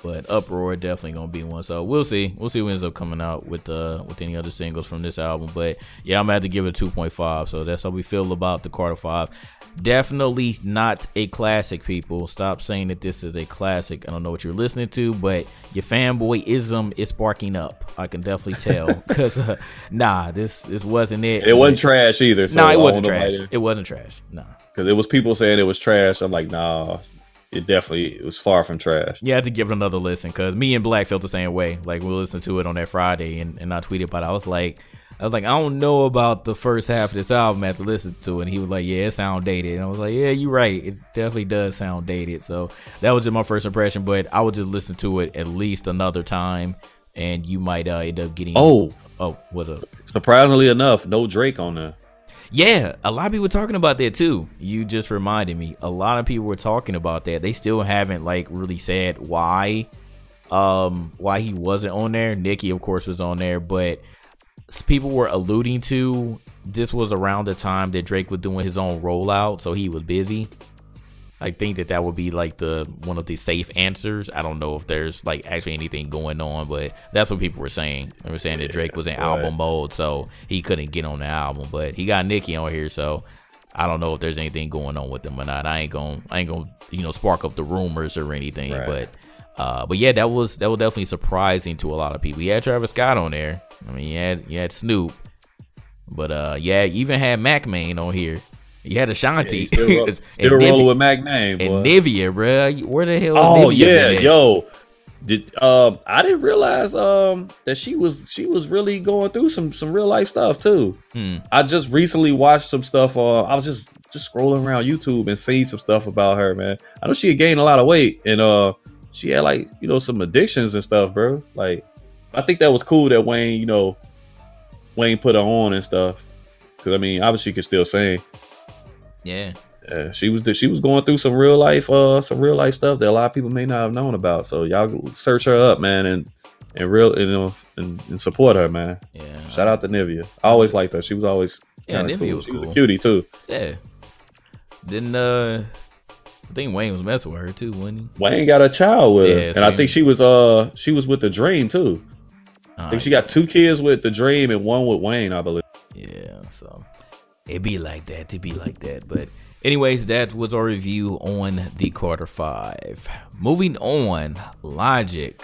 But Uproar definitely gonna be one. So we'll see. We'll see what ends up coming out with uh with any other singles from this album. But yeah, I'm gonna have to give it a two point five. So that's how we feel about the Carter Five. Definitely not a classic, people. Stop saying that this is a classic. I don't know what you're listening to, but your fanboyism is sparking up. I can definitely tell. Cause uh, nah, this this wasn't it. It wasn't trash either. So No, I it wasn't trash. It wasn't trash. No. because it was people saying it was trash. I'm like, nah, it definitely it was far from trash. You have to give it another listen because me and Black felt the same way. Like we listened to it on that Friday, and, and I tweeted about it. I was like, I was like, I don't know about the first half of this album after listening to it. And he was like, Yeah, it sound dated. And I was like, Yeah, you're right. It definitely does sound dated. So that was just my first impression. But I would just listen to it at least another time and you might uh, end up getting. Oh, oh, what up? Surprisingly enough, no Drake on there. Yeah, a lot of people were talking about that too. You just reminded me. A lot of people were talking about that. They still haven't like really said why um why he wasn't on there. Nicki of course was on there, but people were alluding to this was around the time that Drake was doing his own rollout, so he was busy. I think that that would be like the one of the safe answers. I don't know if there's like actually anything going on, but that's what people were saying. They were saying that Drake was in album mode, so he couldn't get on the album. But he got Nicki on here, so I don't know if there's anything going on with him or not. I ain't gonna I ain't gonna you know spark up the rumors or anything, right. but. Uh, but yeah, that was that was definitely surprising to a lot of people. He had Travis Scott on there. I mean, you had you had Snoop, but uh, yeah, even had Mack Maine on here. You had Ashanti. Yeah, still, roll, still rolling with Mack Maine, boy. And Nivea, bro. Where the hell? Oh Nivea yeah, yo. Did um I didn't realize um that she was she was really going through some some real life stuff too. Hmm. I just recently watched some stuff. Uh, I was just just scrolling around YouTube and seeing some stuff about her, man. I know she had gained a lot of weight and uh she had like you know some addictions and stuff, bro. Like I think that was cool that Wayne, you know, Wayne put her on and stuff. Cause I mean, obviously, she could still sing. Yeah. Yeah, she was she was going through some real life uh some real life stuff that a lot of people may not have known about. So y'all search her up, man, and and real you know and, and support her, man. Yeah. Shout out to Nivea. I always liked her. She was always yeah. Nivea cool. was she cool. was a cutie too. Yeah. Didn't uh I think Wayne was messing with her too, wasn't he? Wayne got a child with yeah, her, and I think she was uh she was with the Dream too. I think she got two kids with the Dream and one with Wayne, I believe. Yeah, so it be like that, to be like that. But anyways, that was our review on the Carter Five. Moving on, Logic.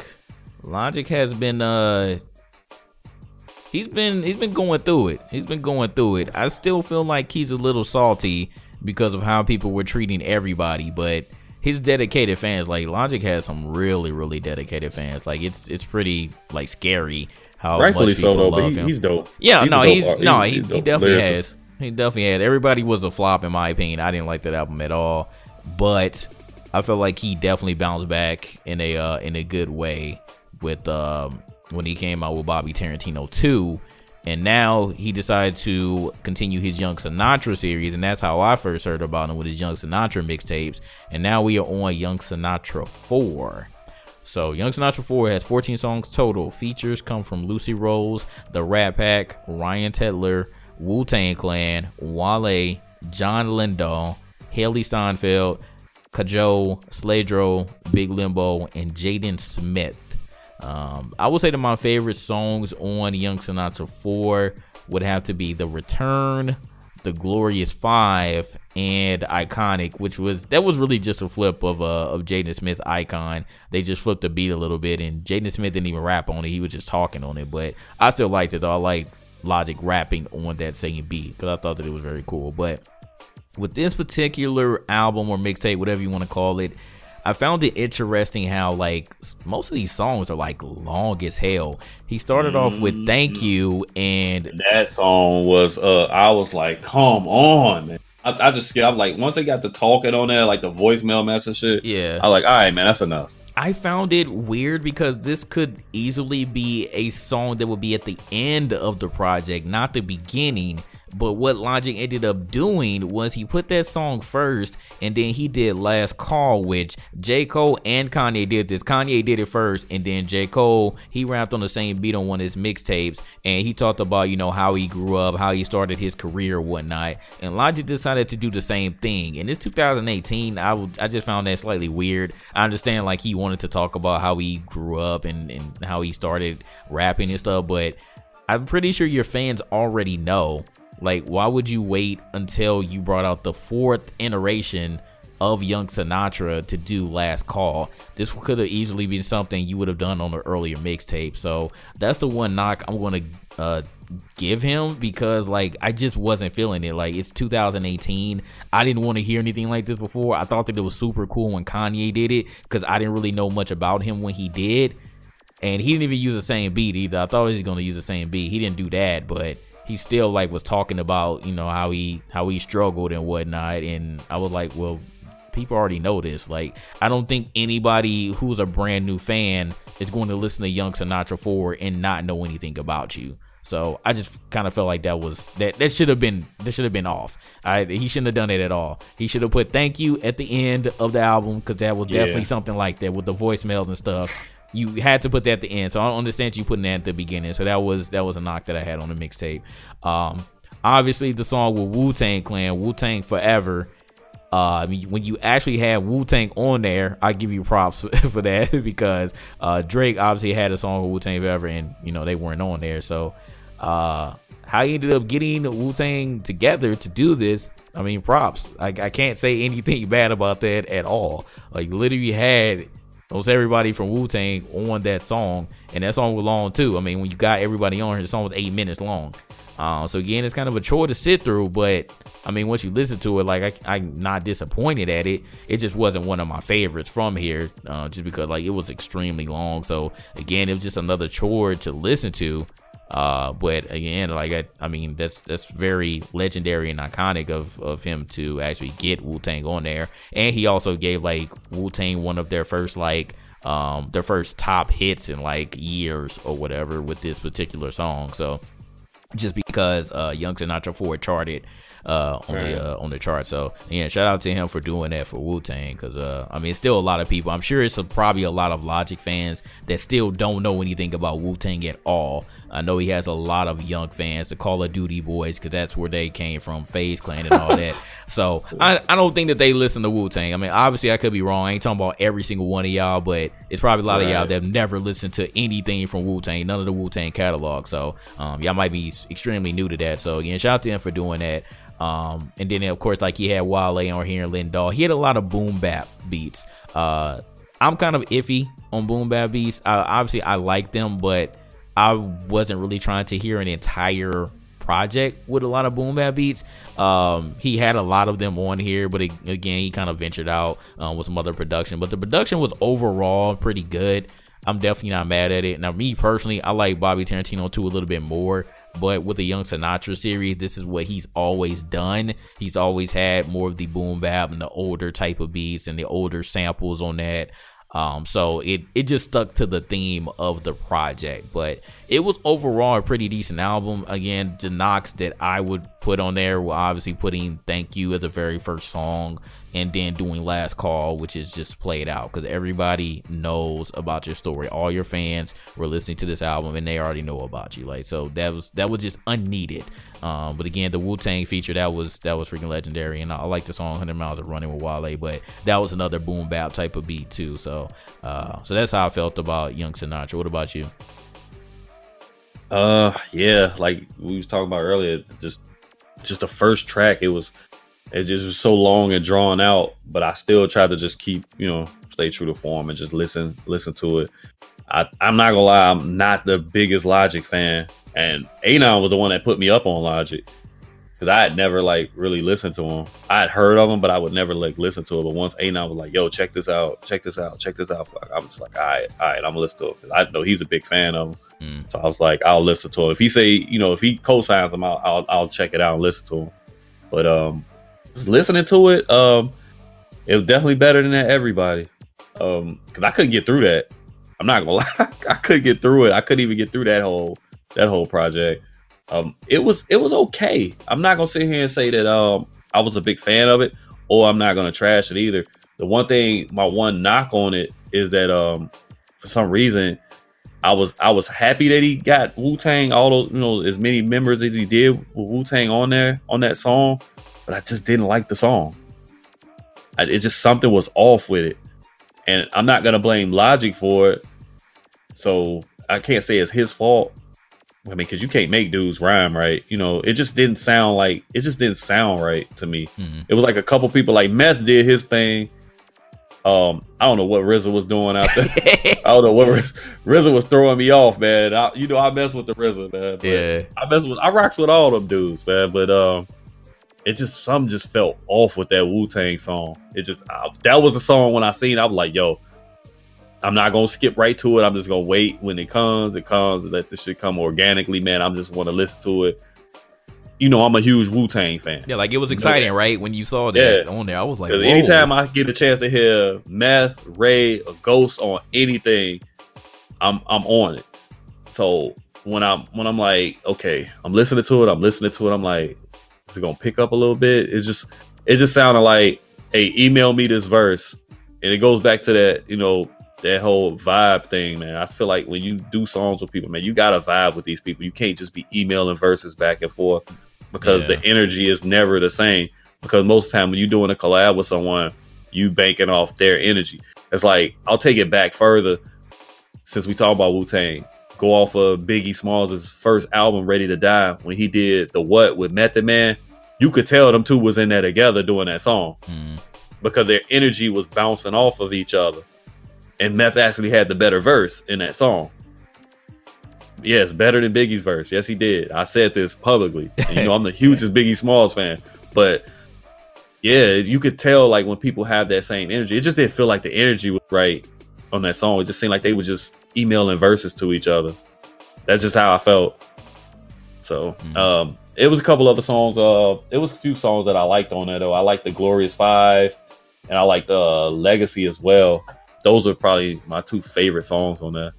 Logic has been uh he's been he's been going through it. He's been going through it. I still feel like he's a little salty because of how people were treating everybody, but his dedicated fans, like Logic has some really, really dedicated fans. Like it's it's pretty like scary how Rightfully much people so, though, love he, him. He's dope. Yeah, he's no, dope he's art. no, he, he's he definitely Lyricist. has. He definitely had. Everybody was a flop in my opinion. I didn't like that album at all, but I felt like he definitely bounced back in a uh, in a good way with um, when he came out with Bobby Tarantino 2 and now he decided to continue his Young Sinatra series, and that's how I first heard about him with his Young Sinatra mixtapes. And now we are on Young Sinatra 4. So Young Sinatra 4 has 14 songs total. Features come from Lucy Rose, The Rat Pack, Ryan Tedder, Wu Tang Clan, Wale, John Lindahl, Hailee Steinfeld, Kajo, Sladro, Big Lenbo, and Jaden Smith. Um, I would say that my favorite songs on Young Sinatra 4 would have to be The Return, The Glorious Five, and Iconic, which was that was really just a flip of uh of Jaden Smith's Icon. They just flipped the beat a little bit, and Jaden Smith didn't even rap on it; he was just talking on it. But I still liked it though. I like Logic rapping on that same beat because I thought that it was very cool. But with this particular album or mixtape, whatever you want to call it, I found it interesting how like most of these songs are like long as hell. He started off with "Thank Mm-hmm. You" and That song was uh I was like, come on, man. I, I just I'm like once they got the talking on there, like the voicemail message shit. yeah, I like, all right, man, that's enough. I found it weird because this could easily be a song that would be at the end of the project, not the beginning. But what Logic ended up doing was he put that song first and then he did Last Call, which J. Cole and Kanye did this. Kanye did it first, and then J. Cole, he rapped on the same beat on one of his mixtapes, and he talked about, you know, how he grew up, how he started his career, whatnot. And Logic decided to do the same thing. And it's 2018. I I just found that slightly weird. I understand like he wanted to talk about how he grew up and, and how he started rapping and stuff, but I'm pretty sure your fans already know. Like, why would you wait until you brought out the fourth iteration of Young Sinatra to do Last Call? This could have easily been something you would have done on the earlier mixtape. So that's the one knock I'm gonna uh, give him because like I just wasn't feeling it. Like it's 2018. I didn't want to hear anything like this before. I thought that it was super cool when Kanye did it because I didn't really know much about him when he did. And he didn't even use the same beat either. I thought he was gonna use the same beat. He didn't do that, but he still like was talking about you know how he how he struggled and whatnot and i was like well people already know this. Like, I don't think anybody who's a brand new fan is going to listen to Young Sinatra 4 and not know anything about you. So I just kind of felt like that was that that should have been that should have been off. I he shouldn't have done it at all. He should have put thank you at the end of the album because that was yeah. definitely something like that with the voicemails and stuff. You had to put that at the end. So I don't understand you putting that at the beginning. So that was that was a knock that I had on the mixtape. Um, obviously the song with Wu Tang Clan, Wu Tang Forever uh, when you actually have Wu Tang on there, I give you props for that because uh, Drake obviously had a song with Wu Tang Forever, and you know they weren't on there. So, uh, how he ended up getting Wu Tang together to do this, I mean, props. I, I can't say anything bad about that at all. Like, literally had almost everybody from Wu Tang on that song, and that song was long too. I mean, when you got everybody on here, the song was eight minutes long. Uh, so again, it's kind of a chore to sit through, but I mean, once you listen to it, like I, am not disappointed at it. It just wasn't one of my favorites from here, uh, just because like it was extremely long. So again, it was just another chore to listen to. Uh, but again, like I, I mean, that's that's very legendary and iconic of of him to actually get Wu Tang on there, and he also gave like Wu Tang one of their first like um their first top hits in like years or whatever with this particular song. So just because uh, Young Sinatra 4 charted uh, on right. the uh, on the chart. So yeah, shout out to him for doing that for Wu Tang because uh, I mean, it's still a lot of people. I'm sure it's a, probably a lot of Logic fans that still don't know anything about Wu Tang at all. I know he has a lot of young fans, the Call of Duty boys, because that's where they came from, FaZe Clan and all that. so I, I don't think that they listen to Wu Tang. I mean, obviously I could be wrong. I ain't talking about every single one of y'all, but it's probably a lot right. of y'all that have never listened to anything from Wu Tang, none of the Wu Tang catalog. So um, y'all might be extremely new to that. So again, shout out to him for doing that. Um, and then of course, like he had Wale on here and Lynn He had a lot of boom bap beats. Uh, I'm kind of iffy on boom bap beats. Uh, obviously, I like them, but I wasn't really trying to hear an entire project with a lot of boom bap beats. Um, he had a lot of them on here, but it, again, he kind of ventured out um, with some other production. But the production was overall pretty good. I'm definitely not mad at it. Now, me personally, I like Bobby Tarantino too a little bit more. But with the Young Sinatra series, this is what he's always done. He's always had more of the boom bap and the older type of beats and the older samples on that. Um, so it it just stuck to the theme of the project, but it was overall a pretty decent album. Again, the knocks that I would put on there were obviously putting "Thank You" as the very first song and then doing last call which is just played out because everybody knows about your story. All your fans were listening to this album and they already know about you. Like so that was that was just unneeded. Um, but again the wu-tang feature that was that was freaking legendary and i, like the song 100 miles of running with wale but that was another boom bap type of beat too. So uh, so that's how i felt about young sinatra. What about you? Uh yeah like we was talking about earlier just just the first track it was it just was so long and drawn out, but I still try to just keep, you know, stay true to form and just listen, listen to it. I, I'm not gonna lie, I'm not the biggest Logic fan, and Anon was the one that put me up on Logic because I had never like really listened to him. I had heard of him, but I would never like listen to it. But once Anon was like, "Yo, check this out, check this out, check this out," I was like, "All right, all right, I'm gonna listen to it." Because I know he's a big fan of him, mm. so I was like, "I'll listen to him." If he say, you know, if he co-signs him, I'll, I'll, I'll check it out and listen to him. But um, listening to it, um, it was definitely better than that. Everybody, um, because I couldn't get through that. I'm not gonna lie, I couldn't get through it. I couldn't even get through that whole that whole project. Um, it was it was okay. I'm not gonna sit here and say that um I was a big fan of it, or I'm not gonna trash it either. The one thing, my one knock on it is that um for some reason I was I was happy that he got Wu Tang all those you know as many members as he did with Wu Tang on there on that song but I just didn't like the song. I, it just something was off with it, and I'm not gonna blame Logic for it. So I can't say it's his fault. I mean, because you can't make dudes rhyme right. You know, it just didn't sound like it just didn't sound right to me. Mm-hmm. It was like a couple people like Meth did his thing. Um, I don't know what RZA was doing out there. I don't know what RZA was throwing me off, man. I, you know, I mess with the RZA, man. yeah, I mess with I rocks with all them dudes, man. But um, it just something just felt off with that Wu Tang song. It just I, that was the song when I seen. It, I was like, yo, I'm not gonna skip right to it. I'm just gonna wait when it comes. It comes. Let this shit come organically, man. I'm just want to listen to it. you know, I'm a huge Wu Tang fan. Yeah, like it was exciting, right? When you saw that yeah. on there, I was like, anytime I get a chance to hear Meth, Ray, or Ghost on anything, I'm I'm on it. So when I'm when I'm like, okay, I'm listening to it, I'm listening to it, I'm like, is it gonna pick up a little bit? It's just it just sounded like, hey, email me this verse. And it goes back to that, you know, that whole vibe thing, man. I feel like when you do songs with people, man, you gotta vibe with these people. You can't just be emailing verses back and forth because yeah. the energy is never the same. Because most of the time when you're doing a collab with someone, you banking off their energy. It's like I'll take it back further since we talk about Wu Tang. Go off of Biggie Smalls' first album, Ready to Die, when he did the what with Method Man. You could tell them two was in there together doing that song mm. because their energy was bouncing off of each other and Meth actually had the better verse in that song. Yes, better than Biggie's verse. Yes, he did. I said this publicly. And, you know, I'm the hugest Biggie Smalls fan, but yeah, you could tell like when people have that same energy. It just didn't feel like the energy was right on that song. It just seemed like they were just emailing verses to each other. That's just how I felt. So, mm-hmm. um, it was a couple other songs. Uh, it was a few songs that I liked on there though. I liked the Glorious Five, and I liked the uh, Legacy as well those are probably my two favorite songs on there.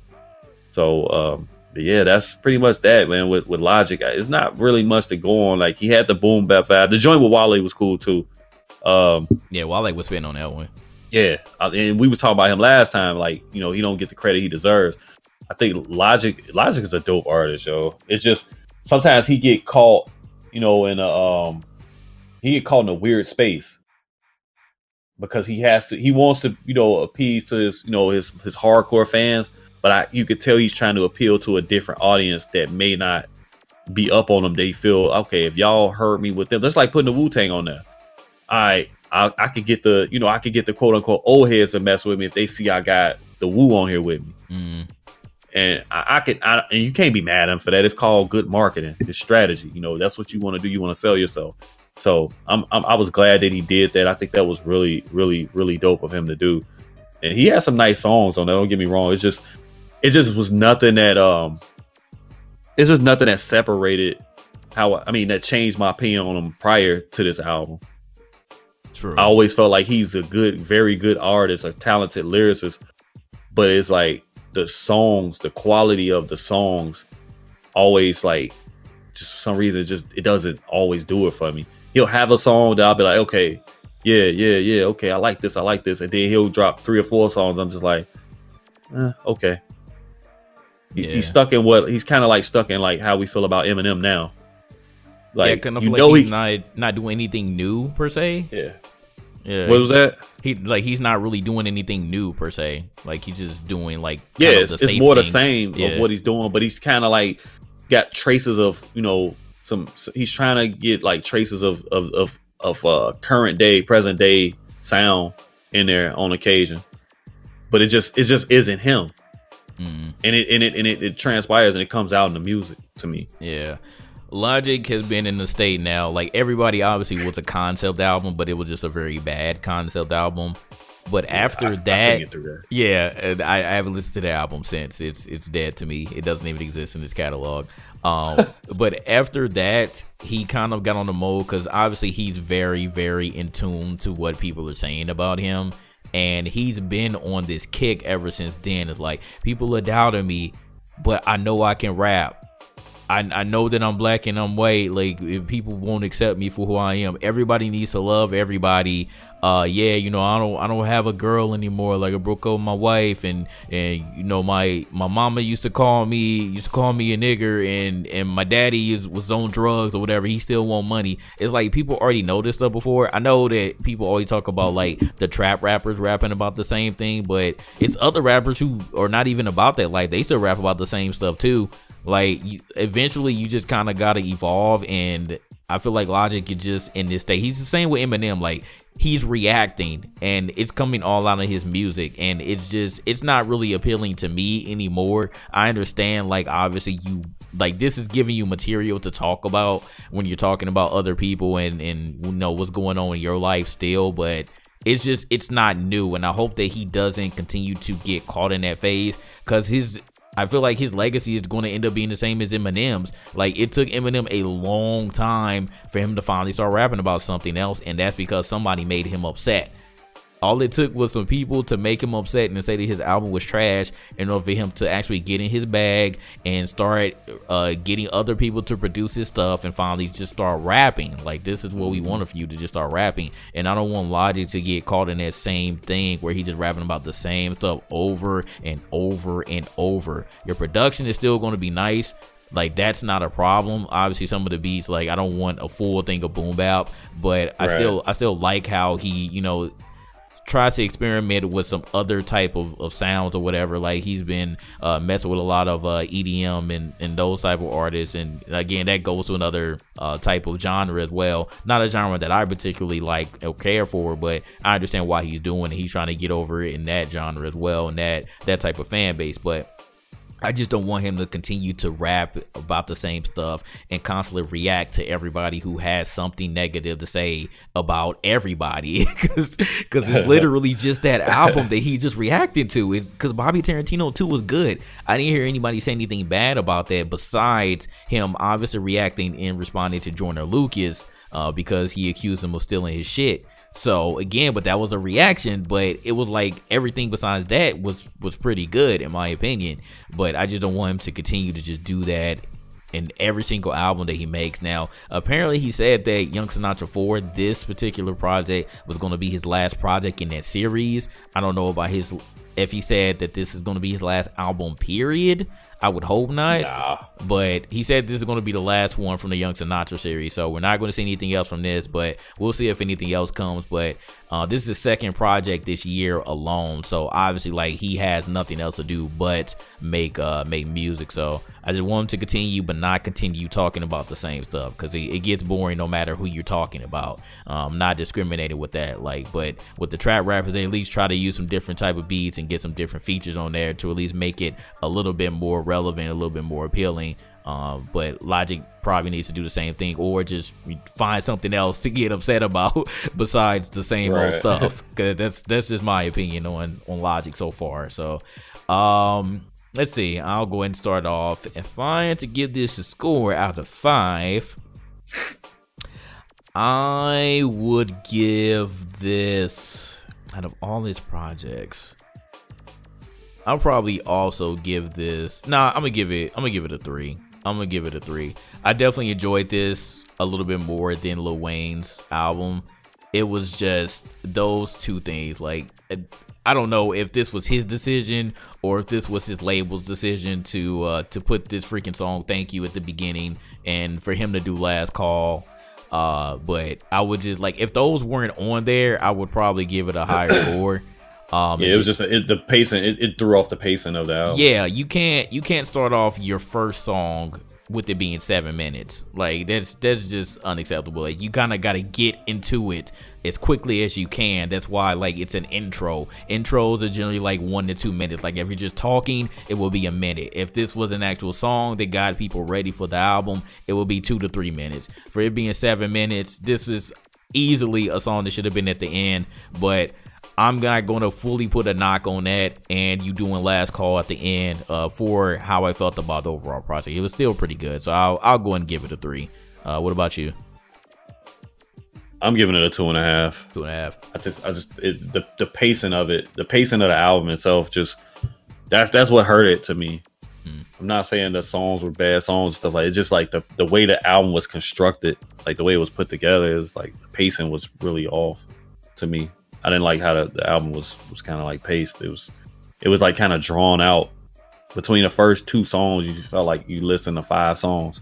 So, um, but yeah, that's pretty much that, man. With with Logic, it's not really much to go on. Like he had the boom bap vibe. The joint with Wale was cool too. Um, yeah, Wale was spitting on that one. Yeah, and we was talking about him last time. Like you know, he don't get the credit he deserves. I think Logic Logic is a dope artist, yo. It's just sometimes he get caught, you know, in a um, he get caught in a weird space because he has to he wants to you know appease to his you know his his hardcore fans but I, you could tell he's trying to appeal to a different audience that may not be up on him they feel okay if y'all heard me with them that's like putting the wu-tang on there I, I i could get the you know i could get the quote unquote old heads to mess with me if they see i got the Wu on here with me mm. and I, I could I, and you can't be mad at him for that it's called good marketing it's strategy you know that's what you want to do you want to sell yourself so I'm, I'm, i was glad that he did that. I think that was really really really dope of him to do. And he had some nice songs on there. Don't get me wrong. It's just it just was nothing that um it's just nothing that separated how I mean that changed my opinion on him prior to this album. True. I always felt like he's a good, very good artist, a talented lyricist, but it's like the songs, the quality of the songs, always like just for some reason, it just it doesn't always do it for me he'll have a song that I'll be like, okay, yeah, yeah, yeah, okay, I like this, I like this, and then he'll drop three or four songs. I'm just like, eh, okay. He, yeah. He's stuck in what he's kind of like stuck in like how we feel about Eminem now. Like yeah, you know he's he, not not doing anything new per se. Yeah. Yeah. What was that? He like he's not really doing anything new per se. Like he's just doing like yeah, it's, it's more things. the same yeah. of what he's doing, but he's kind of like got traces of you know some he's trying to get like traces of of of, of uh, current day, present day sound in there on occasion, but it just it just isn't him. Mm. And it and it and it, it transpires and it comes out in the music to me. Yeah. Logic has been in the state now. Like everybody obviously was a concept album, but it was just a very bad concept album. But yeah, after I, that, I yeah, I, I, haven't listened to the album since. It's it's dead to me. It doesn't even exist in this catalog. Um, but after that, he kind of got on the mode because obviously he's very, very in tune to what people are saying about him. And he's been on this kick ever since then. It's like people are doubting me, but I know I can rap. I, I know that I'm black and I'm white. Like if people won't accept me for who I am, everybody needs to love everybody. Uh yeah you know i don't i don't have a girl anymore. Like i broke up with my wife and and you know my my mama used to call me used to call me a nigger and and my daddy is, was on drugs or whatever. He still want money. It's like people already know this stuff before. I know that people always talk about like the trap rappers rapping about the same thing but it's other rappers who are not even about that like they still rap about the same stuff too like you, eventually you just kind of gotta evolve and I feel like Logic is just in this state. He's the same with Eminem. Like he's reacting and it's coming all out of his music and it's just it's not really appealing to me anymore. I understand like obviously you like this is giving you material to talk about when you're talking about other people and and you know what's going on in your life still, but it's just it's not new and I hope that he doesn't continue to get caught in that phase cuz his I feel like his legacy is going to end up being the same as Eminem's. Like it took Eminem a long time for him to finally start rapping about something else, and that's because somebody made him upset. All it took was some people to make him upset and say that his album was trash in order for him to actually get in his bag and start uh, getting other people to produce his stuff and finally just start rapping. Like this is what we wanted for you to just start rapping. And I don't want Logic to get caught in that same thing where he's just rapping about the same stuff over and over and over. Your production is still going to be nice like that's not a problem. Obviously, some of the beats, like I don't want a full thing of boom bap, but I right. still I still like how he, you know, tries to experiment with some other type of, of sounds or whatever. Like he's been uh, messing with a lot of uh, EDM and, and those type of artists. And again, that goes to another uh, type of genre as well. Not a genre that I particularly like or care for, but I understand why he's doing it. He's trying to get over it in that genre as well and that that type of fan base. But I just don't want him to continue to rap about the same stuff and constantly react to everybody who has something negative to say about everybody because it's literally just that album that he just reacted to. It's because Bobby Tarantino 2 was good. I didn't hear anybody say anything bad about that besides him obviously reacting and responding to Joyner Lucas uh, because he accused him of stealing his shit. So again, but that was a reaction, but it was like everything besides that was was pretty good in my opinion. But I just don't want him to continue to just do that in every single album that he makes. Now, apparently he said that Young Sinatra 4, this particular project was going to be his last project in that series. I don't know about his if he said that this is going to be his last album period. I would hope not. Nah. But he said this is going to be the last one from the Young Sinatra series. So we're not going to see anything else from this, but we'll see if anything else comes. But uh, this is the second project this year alone. So obviously, like he has nothing else to do but make uh make music. So I just want him to continue, but not continue talking about the same stuff because it, it, gets boring no matter who you're talking about. Um, not discriminating with that, like, but with the trap rappers, they at least try to use some different type of beats and get some different features on there to at least make it a little bit more relevant, a little bit more appealing. Um, but Logic probably needs to do the same thing, or just find something else to get upset about besides the same right. old stuff. Cause that's that's just my opinion on on Logic so far. So, um, let's see. I'll go ahead and start off. If I had to give this a score out of five, I would give this out of all his projects. I'll probably also give this. Nah, I'm gonna give it. I'm gonna give it a three. I'm gonna give it a three. I definitely enjoyed this a little bit more than Lil Wayne's album. It was just those two things. Like I don't know if this was his decision or if this was his label's decision to uh, to put this freaking song "Thank You" at the beginning and for him to do "Last Call." Uh, but I would just like if those weren't on there, I would probably give it a higher score. Um, yeah, it was just it, the pacing. It, it, threw off the pacing of the album. Yeah, you can't you can't start off your first song with it being seven minutes. Like that's that's just unacceptable. Like you kind of got to get into it as quickly as you can. That's why like it's an intro. Intros are generally like one to two minutes. Like if you're just talking, it will be a minute. If this was an actual song that got people ready for the album, it will be two to three minutes. For it being seven minutes, this is easily a song that should have been at the end, but I'm not going to fully put a knock on that, and you doing last call at the end uh, for how I felt about the overall project. It was still pretty good, so I'll I'll go and give it a three. Uh, what about you? I'm giving it a two and a half. Two and a half. I just I just it, the the pacing of it, the pacing of the album itself, just that's that's what hurt it to me. Hmm. I'm not saying the songs were bad songs stuff like it's just like the the way the album was constructed, like the way it was put together is like the pacing was really off to me. I didn't like how the, the album was was kind of like paced. It was it was like kind of drawn out. Between the first two songs, you felt like you listened to five songs.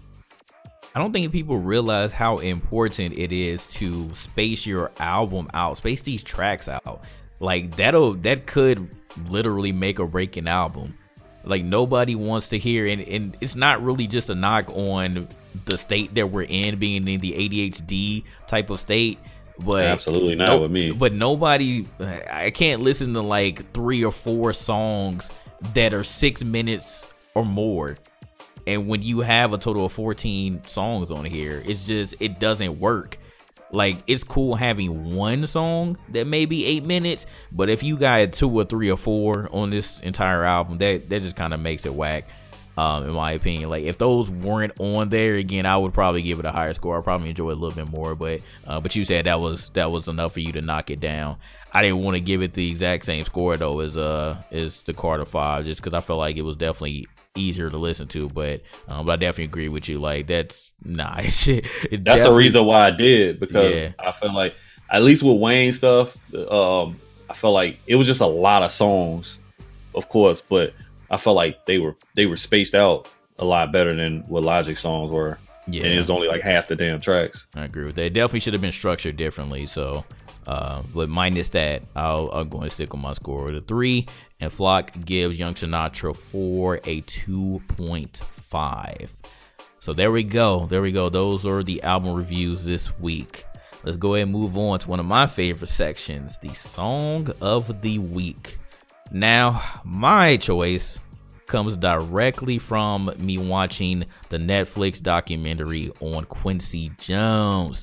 I don't think people realize how important it is to space your album out, space these tracks out. Like that'll that could literally make or break an album. Like nobody wants to hear, and, and it's not really just a knock on the state that we're in, being in the ADHD type of state. But absolutely not no, with me. But nobody, I can't listen to like three or four songs that are six minutes or more. And when you have a total of 14 songs on here, it's just, it doesn't work. like it's cool having one song that may be eight minutes, but if you got two or three or four on this entire album, that that just kind of makes it whack. Um, in my opinion, like if those weren't on there again, I would probably give it a higher score. I probably enjoy it a little bit more, but uh, but you said that was that was enough for you to knock it down. I didn't want to give it the exact same score though as uh as the Carter Five, just because I felt like it was definitely easier to listen to. But um, but I definitely agree with you. Like that's nah, it that's the reason why I did because yeah. I feel like at least with Wayne stuff, um, I felt like it was just a lot of songs, of course, but I felt like they were they were spaced out a lot better than what Logic songs were. Yeah, and it was only like half the damn tracks. I agree with that. It definitely should have been structured differently. So uh, but minus that, I'll, I'll go and stick with my score with a three. And Flock gives Young Sinatra for a 2.5. So there we go. There we go. Those are the album reviews this week. Let's go ahead and move on to one of my favorite sections the Song of the Week. Now, my choice comes directly from me watching the Netflix documentary on Quincy Jones.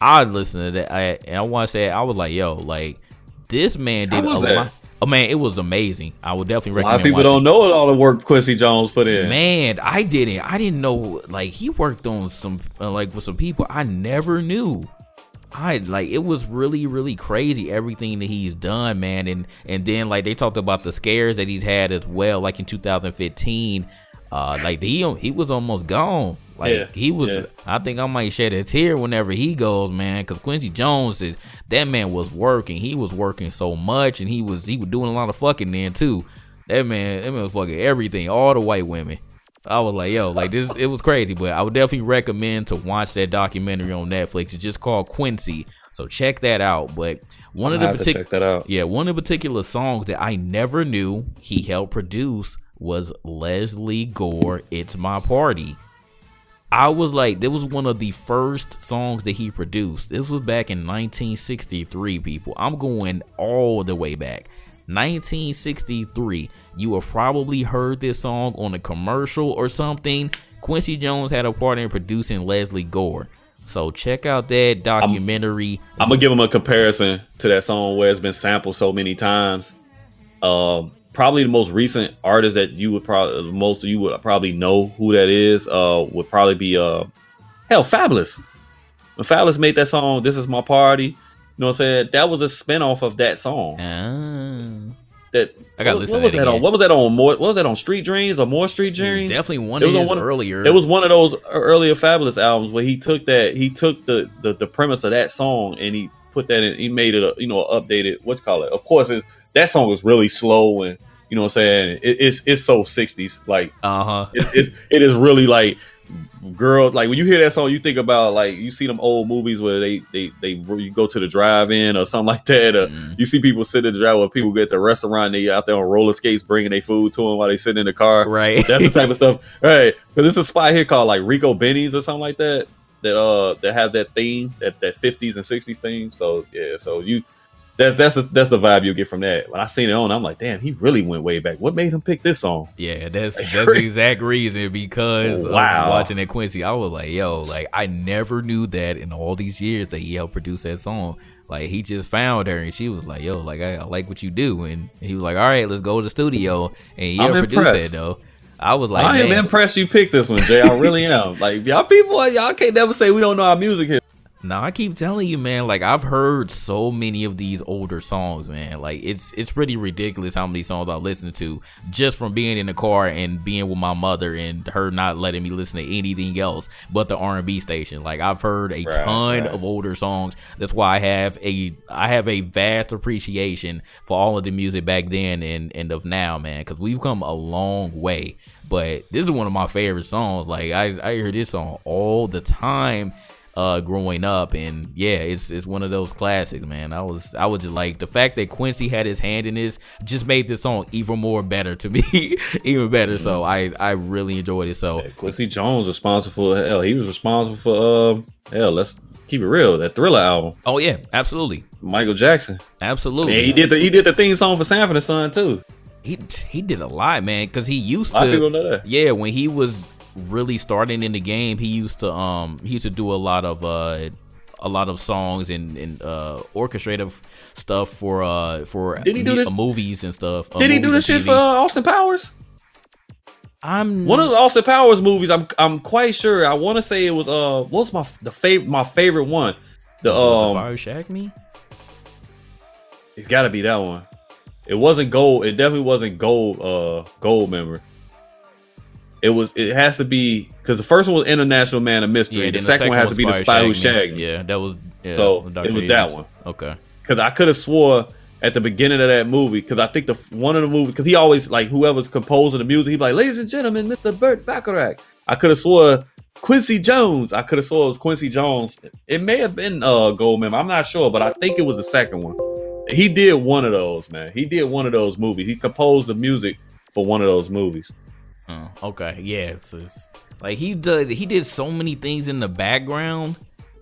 I listen to that, I, and I want to say I was like, yo, like this man did a lot. Oh man, it was amazing. I would definitely recommend. A lot of people don't know all the work Quincy Jones put in. Man, I didn't. I didn't know. Like he worked on some, uh, like with some people I never knew. I like it was really really crazy everything that he's done, man. And and then like they talked about the scares that he's had as well. Like in 2015, uh, like he he was almost gone. Like yeah, he was, yeah. I think I might shed a tear whenever he goes, man. Because Quincy Jones is that man was working. He was working so much, and he was he was doing a lot of fucking then too. That man, that man was fucking everything, all the white women. I was like, yo, like this, it was crazy. But I would definitely recommend to watch that documentary on Netflix. It's just called Quincy, so check that out. But one i of the particular, yeah, one of the particular songs that I never knew he helped produce was Lesley Gore. It's my party. I was like, this was one of the first songs that he produced. This was back in 1963, people. I'm going all the way back. 1963. You have probably heard this song on a commercial or something. Quincy Jones had a part in producing Lesley Gore. So check out that documentary. I'm, I'm gonna give him a comparison to that song where it's been sampled so many times. Um, probably the most recent artist that you would probably most of you would probably know who that is uh would probably be uh hell Fabolous. when Fabolous made that song this is my party know what i'm saying? That was a spinoff of that song. Uh, that i got what, what was that on? what was that on? More what was that on? Street dreams or more street dreams? definitely one it was on one earlier it was one of those earlier Fabolous albums where he took that he took the the, the premise of that song and he put that in he made it a you know updated what's call it? Of course it's that song was really slow and you know what I'm saying? It, it's it's so 60s. Like uh huh. It, it's it is really like girl. Like when you hear that song, you think about like you see them old movies where they they they you go to the drive-in or something like that. Or mm. You see people sit in the drive where people get the restaurant. They out there on roller skates bringing their food to them while they sit in the car. Right. That's the type of stuff. Right. Because there's a spot here called like Rico Benny's or something like that. That uh that have that theme that that 50s and 60s theme. So yeah. So you that's that's a, that's the vibe you get from that. When I seen it on, I'm like, damn, he really went way back. What made him pick this song? Yeah, that's that's the exact reason because wow. watching that Quincy, I was like, yo, like I never knew that in all these years that he helped produce that song. Like he just found her and she was like, yo, like I, I like what you do, and he was like, all right, let's go to the studio and he helped produce that though. I was like, I am impressed you picked this one, Jay. I really am. Like y'all people, y'all can't never say we don't know our music here. Now I keep telling you, man. Like I've heard so many of these older songs, man. Like it's it's pretty ridiculous how many songs I listen to just from being in the car and being with my mother and her not letting me listen to anything else but the R and B station. Like I've heard a right, ton right. of older songs. That's why I have a I have a vast appreciation for all of the music back then and and of now, man. Because we've come a long way. But this is one of my favorite songs. Like I I hear this song all the time uh growing up. And yeah it's it's one of those classics man. I was i was just like the fact that quincy had his hand in this just made this song even more better to me even better. Mm-hmm. so i i really enjoyed it. So yeah, quincy jones was responsible for hell he was responsible for uh hell let's keep it real that thriller album. Oh yeah absolutely. Michael jackson. Absolutely. Yeah he did the he did the theme song for sanford and son too. He he did a lot, man, because he used to. Yeah, when he was really starting in the game, he used to um he used to do a lot of uh a lot of songs and and uh, orchestrative stuff for uh for Did he do this- movies and stuff. uh, Did he do this shit TV. for uh, Austin Powers? I'm One of the Austin Powers movies. I'm I'm quite sure. I want to say it was uh what's my the favorite my favorite one. The um Fire Shack me. it's got to be that one. It wasn't gold. It definitely wasn't gold. Uh, Goldmember. It was. It has to be because the first one was International Man of Mystery. the, then second, one has to be the Spy Who Shagged Me. Yeah, that was yeah, so Dr. it was that one. Okay. Because I could have swore at the beginning of that movie. Because I think the one of the movies. Because he always like whoever's composing the music. He'd be like, "Ladies and gentlemen, Mr. Burt Bacharach." I could have swore Quincy Jones. I could have swore it was Quincy Jones. It may have been uh Goldman. I'm not sure, but I think it was the second one. He did one of those, man. He did one of those movies. He composed the music for one of those movies. Uh, okay, yeah. It's- like he did, he did so many things in the background.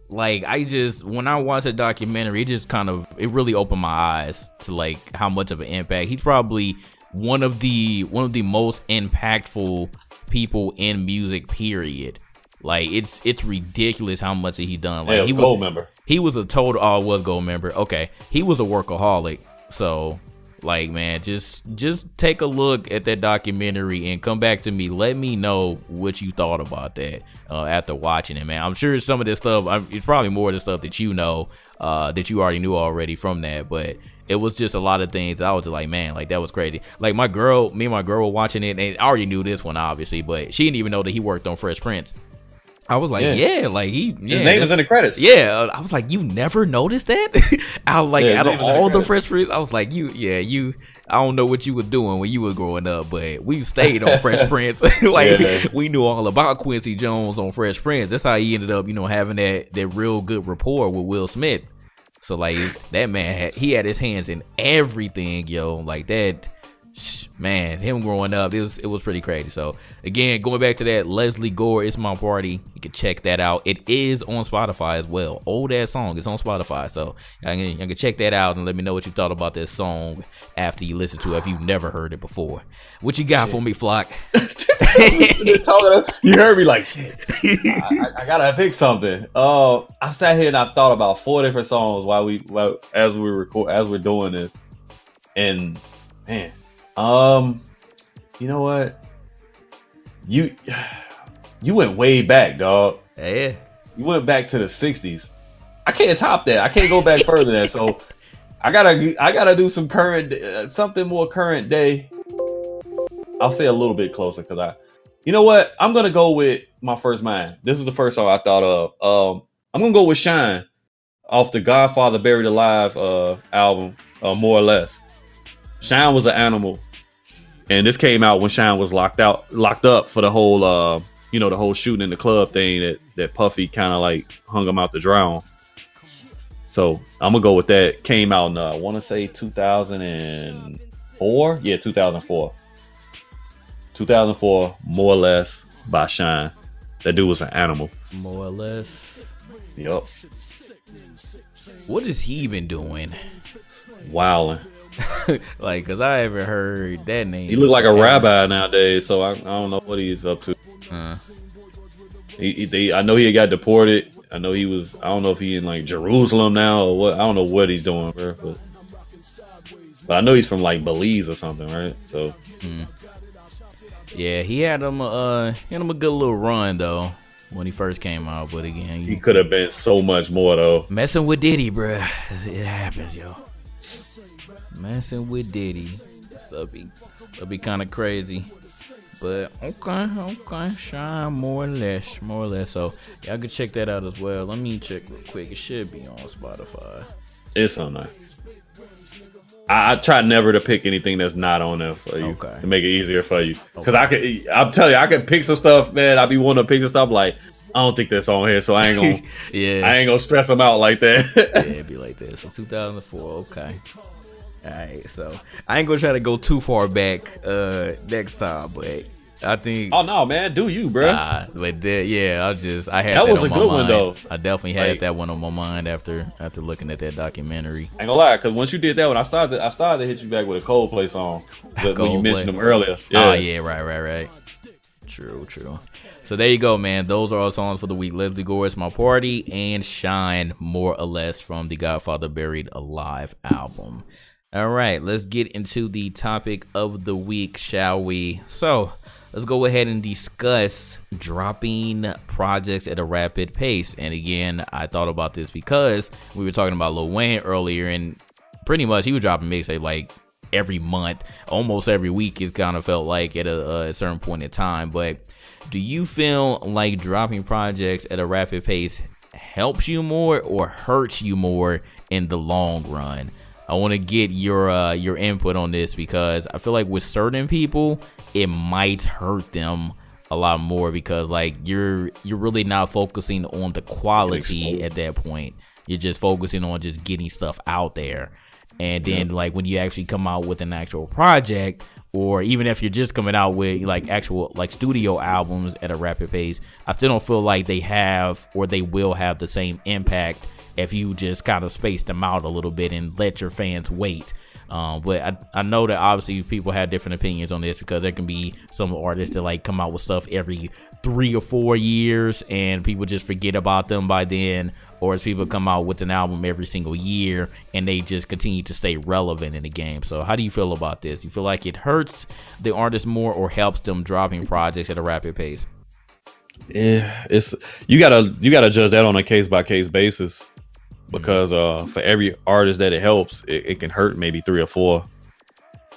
Like I just when I watched the documentary, it just kind of it really opened my eyes to like how much of an impact. He's probably one of the one of the most impactful people in music. Period. Like it's it's ridiculous how much he done. Like yeah, he was Goldmember. he was a total oh was Goldmember okay he was a workaholic so like man just just take a look at that documentary and come back to me. Let me know what you thought about that uh, after watching it man. I'm sure some of this stuff I'm, it's probably more of the stuff that you know uh, that you already knew already from that but it was just a lot of things i was just like man like that was crazy. Like my girl me and my girl were watching it and I already knew this one obviously but she didn't even know that he worked on fresh prince I was like, Yeah. yeah, like he, yeah, His name is in the credits. yeah, I was like, you never noticed that? I was like, Yeah, out of his name was in all the the Prince, I was like, you, yeah, you. I don't know what you were doing when you were growing up, but we stayed on Fresh Prince. like Yeah. we knew all about Quincy Jones on Fresh Prince. That's how he ended up, you know, having that that real good rapport with Will Smith. So like that man, had, he had his hands in everything, yo. Like that, man. Him growing up, it was it was pretty crazy. So again, going back to that, Lesley Gore, it's my party. You can check that out. It is on Spotify as well. Old ass song. It's on Spotify. So I can, you can check that out and let me know what you thought about this song after you listen to it if you've never heard it before. What you got for me, Flock? You heard me like shit. I, I, I gotta pick something. Uh, I sat here and I thought about four different songs while we while, as we record as we're doing this, and man, um, you know what? You you went way back, dog. yeah. You went back to the '60s. I can't top that. I can't go back further than that. So I gotta I gotta do some current uh, something more current day. I'll say a little bit closer because I, you know what? I'm gonna go with my first mind. This is the first song I thought of. Um, I'm gonna go with Shyne off the Godfather Buried Alive uh album, uh, more or less. Shyne was an animal, and this came out when Shyne was locked out, locked up for the whole, uh, you know, the whole shooting in the club thing that that Puffy kind of like hung him out to drown. So I'm gonna go with that. Came out in uh, I want to say 2004. Yeah, 2004. 2004, more or less by Shyne. That dude was an animal. More or less. Yup, What has he been doing? wilding. like, cause I haven't heard that name. He look like a rabbi nowadays, so I, I don't know what he's up to. Uh, He, he, they, I know he got deported. I know he was. I don't know if he in like Jerusalem now or what. I don't know what he's doing, bro. But, but I know he's from like Belize or something, right? So yeah, he had him. Uh, he had him a good little run though when he first came out. But again, he could have been so much more though. messing with Diddy, bruh. It happens, yo. Messing with Diddy, stuff be, that'd be kind of crazy. But okay, okay, Shyne more or less, more or less. So y'all can check that out as well. Let me check real quick. It should be on Spotify. It's on there. I, I try never to pick anything that's not on there for you Okay. to make it easier for you. Because Okay. I could, I'm telling you, I could pick some stuff, man. I be wanting to pick some stuff like I don't think that's on here, so I ain't gonna, Yeah, I ain't gonna stress them out like that. yeah, that. it'd be like this. So 2004, okay. All right, so I ain't gonna try to go too far back uh next time, but I think oh no, man, do you, bro? Nah, but that, yeah, I just I had That that, was a good one, though. I definitely had Like- that one on my mind after after looking at that documentary. I ain't gonna lie, because once you did that one, I started, I started to hit you back with a Coldplay song that- when you mentioned them earlier. Oh yeah, right, right, right. True, true. So there you go, man. Those are our songs for the week. Lesley Gore's My Party and Shyne, more or less, from the Godfather Buried Alive album. All right, let's get into the topic of the week, shall we? So let's go ahead and discuss dropping projects at a rapid pace. And again, I thought about this because we were talking about Lil Wayne earlier, and pretty much he was dropping mixtape like every month, almost every week. It kind of felt like at a, a certain point in time. But do you feel like dropping projects at a rapid pace helps you more or hurts you more in the long run? I want to get your uh, your input on this because I feel like with certain people it might hurt them a lot more because like you're you're really not focusing on the quality at that point. You're just focusing on just getting stuff out there. And then yeah. like when you actually come out with an actual project, or even if you're just coming out with like actual like studio albums at a rapid pace, I still don't feel like they have or they will have the same impact if you just kind of space them out a little bit and let your fans wait. Um, but I, I know that obviously people have different opinions on this because there can be some artists that like come out with stuff every three or four years and people just forget about them by then or as people come out with an album every single year and they just continue to stay relevant in the game. So how do you feel about this? You feel like it hurts the artist more or helps them dropping projects at a rapid pace? Yeah, it's you gotta you gotta judge that on a case by case basis because uh for every artist that it helps, it, it, can hurt maybe three or four.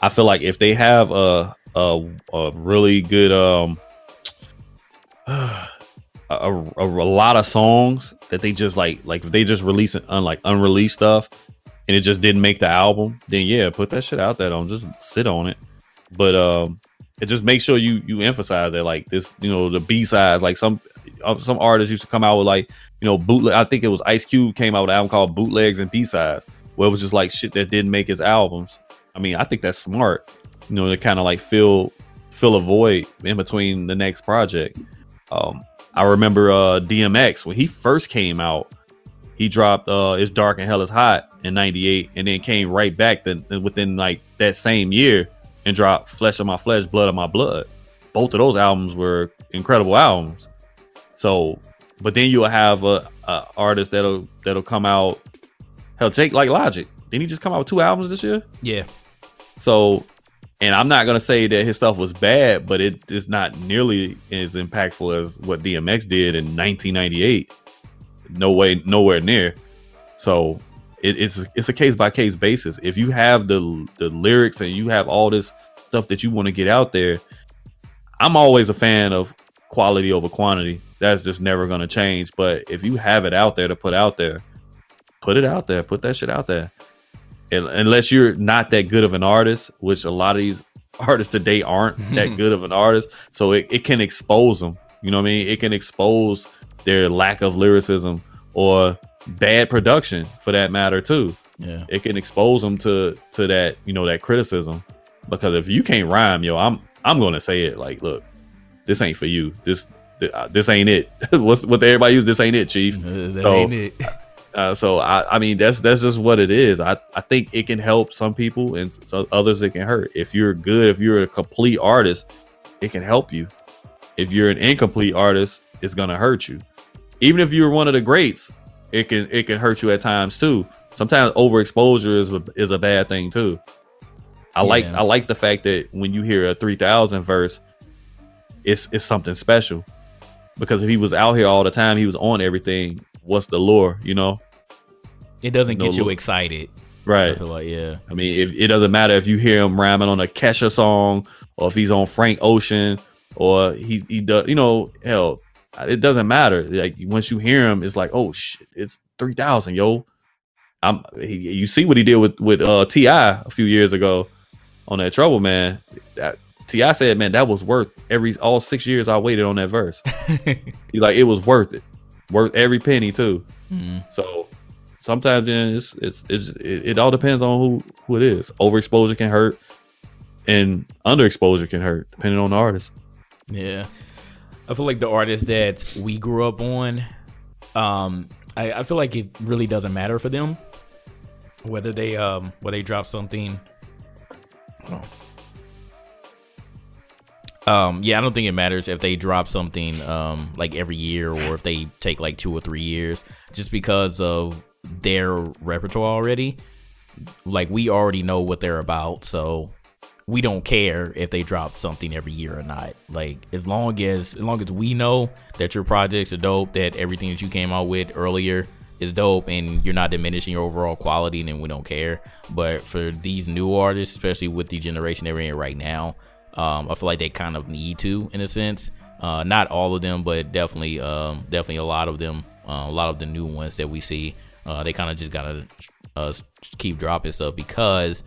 I feel like if they have a a, a really good um a, a, a, lot of songs that they just like like if they just release it un, like unreleased stuff and it just didn't make the album, then yeah, put that shit out there. Don't just sit on it. But um it just make sure you you emphasize that like this, you know, the B sides. Like some some artists used to come out with like you know bootleg. I think it was Ice Cube came out with an album called Bootlegs and B sides, where it was just like shit that didn't make his albums. I mean, I think that's smart. You know, to kind of like fill fill a void in between the next project. Um, I remember uh, DMX when he first came out, he dropped uh, "It's Dark and Hell Is Hot" in '98, and then came right back then within like that same year and dropped "Flesh of My Flesh, Blood of My Blood." Both of those albums were incredible albums. So, but then you'll have a, a artist that'll that'll come out. Hell, Jake like Logic. Didn't he just come out with two albums this year? Yeah. So, and I'm not gonna say that his stuff was bad, but it is not nearly as impactful as what DMX did in 1998. No way, nowhere near. So it, it's it's a case by case basis. If you have the the lyrics and you have all this stuff that you want to get out there, I'm always a fan of quality over quantity that's just never going to change. But if you have it out there to put out there, put it out there, put that shit out there. And unless you're not that good of an artist, which a lot of these artists today aren't that good of an artist, so it, it can expose them. You know what I mean? It can expose their lack of lyricism or bad production for that matter too. Yeah. It can expose them to to that, you know, that criticism. Because if you can't rhyme, yo, I'm I'm gonna say it like, look, this ain't for you. This this ain't it. What's what everybody use? This ain't it, Chief. Uh, so, ain't it. uh, so I, I mean, that's that's just what it is. I, I think it can help some people and so others it can hurt. If you're good, if you're a complete artist, it can help you. If you're an incomplete artist, it's gonna hurt you. Even if you're one of the greats, it can it can hurt you at times too. Sometimes overexposure is is a bad thing too. I yeah. like I like the fact that when you hear a three thousand verse, it's it's something special because if he was out here all the time, he was on everything. What's the lure? You know, it doesn't no get you lure. excited, right? I feel like yeah. I mean, if it doesn't matter if you hear him rhyming on a Kesha song or if he's on Frank Ocean or he he does, you know, hell, it doesn't matter. Like once you hear him, it's like, oh shit, it's three thousand, yo. I'm he, you see what he did with with uh, T.I. a few years ago on that Trouble Man. That T.I. said, "Man, that was worth every all six years I waited on that verse. He like it was worth it, worth every penny too. Mm-hmm. So sometimes then it's, it's, it's it, it, all depends on who who it is. Overexposure can hurt, and underexposure can hurt depending on the artist. Yeah, I feel like the artists that we grew up on, um, I, I feel like it really doesn't matter for them whether they um whether they drop something Um, yeah, I don't think it matters if they drop something um like every year or if they take like two or three years, just because of their repertoire already. Like we already know what they're about, so we don't care if they drop something every year or not. Like as long as as long as we know that your projects are dope, that everything that you came out with earlier is dope, and you're not diminishing your overall quality, then we don't care. But for these new artists, especially with the generation they're in right now, um, I feel like they kind of need to, in a sense. Uh, not all of them, but definitely, um, definitely a lot of them. Uh, a lot of the new ones that we see, uh, they kind of just gotta uh, keep dropping stuff because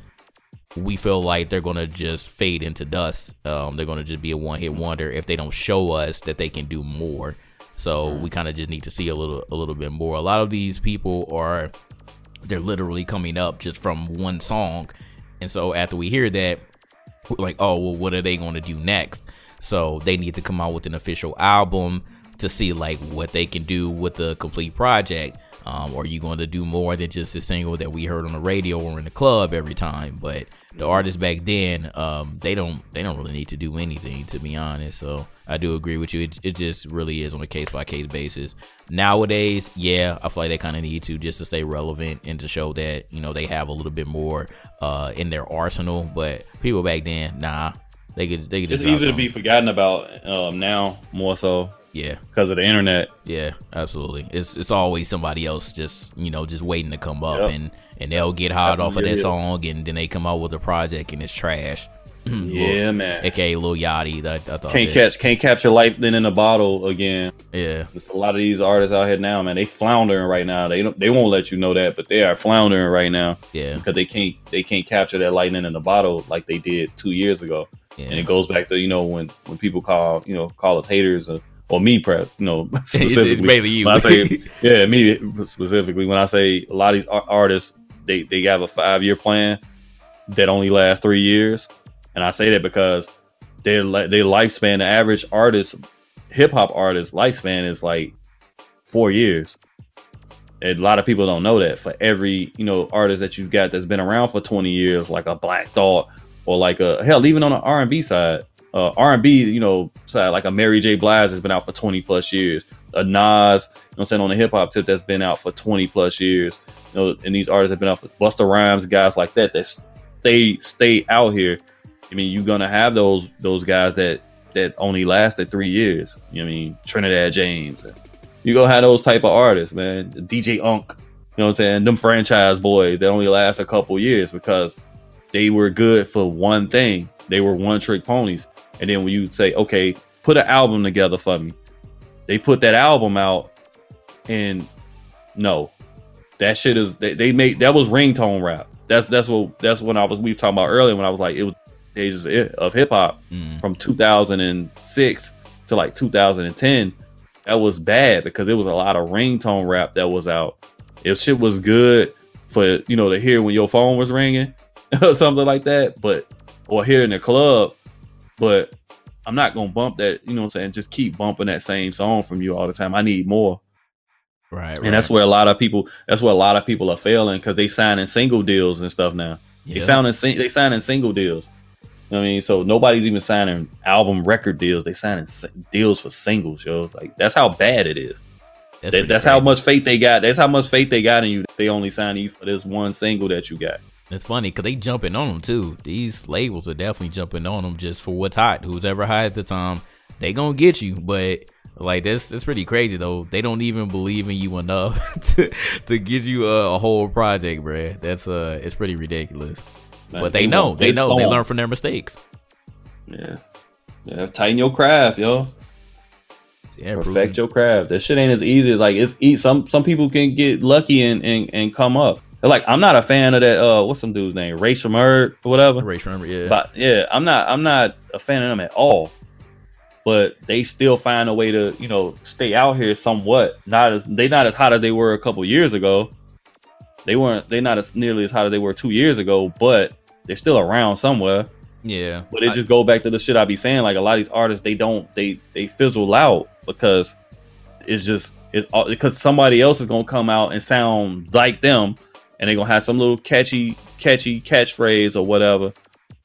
we feel like they're gonna just fade into dust. Um, they're gonna just be a one-hit wonder if they don't show us that they can do more. So we kind of just need to see a little, a little bit more. A lot of these people are, they're literally coming up just from one song, and so after we hear that, like, oh, well, what are they going to do next? So they need to come out with an official album to see like what they can do with the complete project. Um, are you going to do more than just a single that we heard on the radio or in the club every time? But the artists back then, um, they don't they don't really need to do anything to be honest. So I do agree with you. It, it just really is on a case by case basis. Nowadays, yeah, I feel like they kind of need to just to stay relevant and to show that you know they have a little bit more uh, in their arsenal. But people back then, nah, they could they could. It's easy to be forgotten about um, now more so. Yeah, because of the internet. Yeah, absolutely. It's it's always somebody else just you know just waiting to come up yep. and and they'll get hot off of that song and then they come out with a project and it's trash. Mm, yeah, man. AKA Lil Yachty. That, I thought can't catch, can't capture lightning in a bottle again. Yeah, There's a lot of these artists out here now, man. They floundering right now. They don't, they won't let you know that, but they are floundering right now. Yeah, because they can't, they can't capture that lightning in a bottle like they did two years ago. Yeah. And it goes back to you know when when people call you know call us haters or, or me, prep, you know specifically. it's mainly you. When I say yeah, me specifically when I say a lot of these artists they they have a five year plan that only lasts three years and I say that because their their lifespan, the average artist, hip hop artist lifespan is like four years. And a lot of people don't know that. For every you know artist that you've got that's been around for twenty years, like a Black Thought or like a hell, even on the R and B side, uh, R and B, you know, side like a Mary J. Blige has been out for twenty plus years. A Nas, you know, I'm saying on the hip hop tip that's been out for twenty plus years. You know, and these artists have been out for Busta Rhymes, guys like that that stay stay out here I mean, you're gonna have those those guys that that only lasted three years. You know I mean, Trinidad James. You gonna have those type of artists, man. DJ Unk. You know what I'm saying? Them Franchize Boyz that only last a couple years because they were good for one thing. They were one trick ponies. And then when you say, okay, put an album together for me, they put that album out, and no, that shit is they, they made that was ringtone rap. That's that's what that's when I was we were talking about earlier when I was like it was ages of hip hop mm. from 2006 to like 2010, that was bad because it was a lot of ringtone rap that was out. If shit was good for you know to hear when your phone was ringing or something like that, but or here in the club, but I'm not gonna bump that. You know what I'm saying? Just keep bumping that same song from you all the time. I need more. Right, and that's where a lot of people. That's where a lot of people are failing because they signing single deals and stuff now. They sounding they signing single deals. I mean, so nobody's even signing album record deals. They signing deals for singles, yo. Like that's how bad it is. That's, that, that's how much faith they got. That's how much faith they got in you. They only sign you for this one single that you got. It's funny because they jumping on them too. These labels are definitely jumping on them just for what's hot. Who's ever hot at the time, they gonna get you. But like that's that's pretty crazy though. They don't even believe in you enough to to give you a, a whole project, bruh. That's uh, it's pretty ridiculous. Man, but they, know, they know, they learn from their mistakes. Yeah, yeah. Tighten your craft, yo. Yeah, perfect your craft. That shit ain't as easy. Like it's eat. Some some people can get lucky and and, and come up. Like I'm not a fan of that. Uh, what's some dude's name? Rae Sremmurd or whatever. Rae Sremmurd, yeah. But yeah, I'm not. I'm not a fan of them at all. But they still find a way to, you know, stay out here somewhat. Not as they not as hot as they were a couple years ago. They weren't. They're not as nearly as hot as they were two years ago, but they're still around somewhere. Yeah, but it I, just go back to the shit I be saying. Like a lot of these artists, they don't. They they fizzle out because it's just it's all, because somebody else is gonna come out and sound like them, and they're gonna have some little catchy catchy catchphrase or whatever,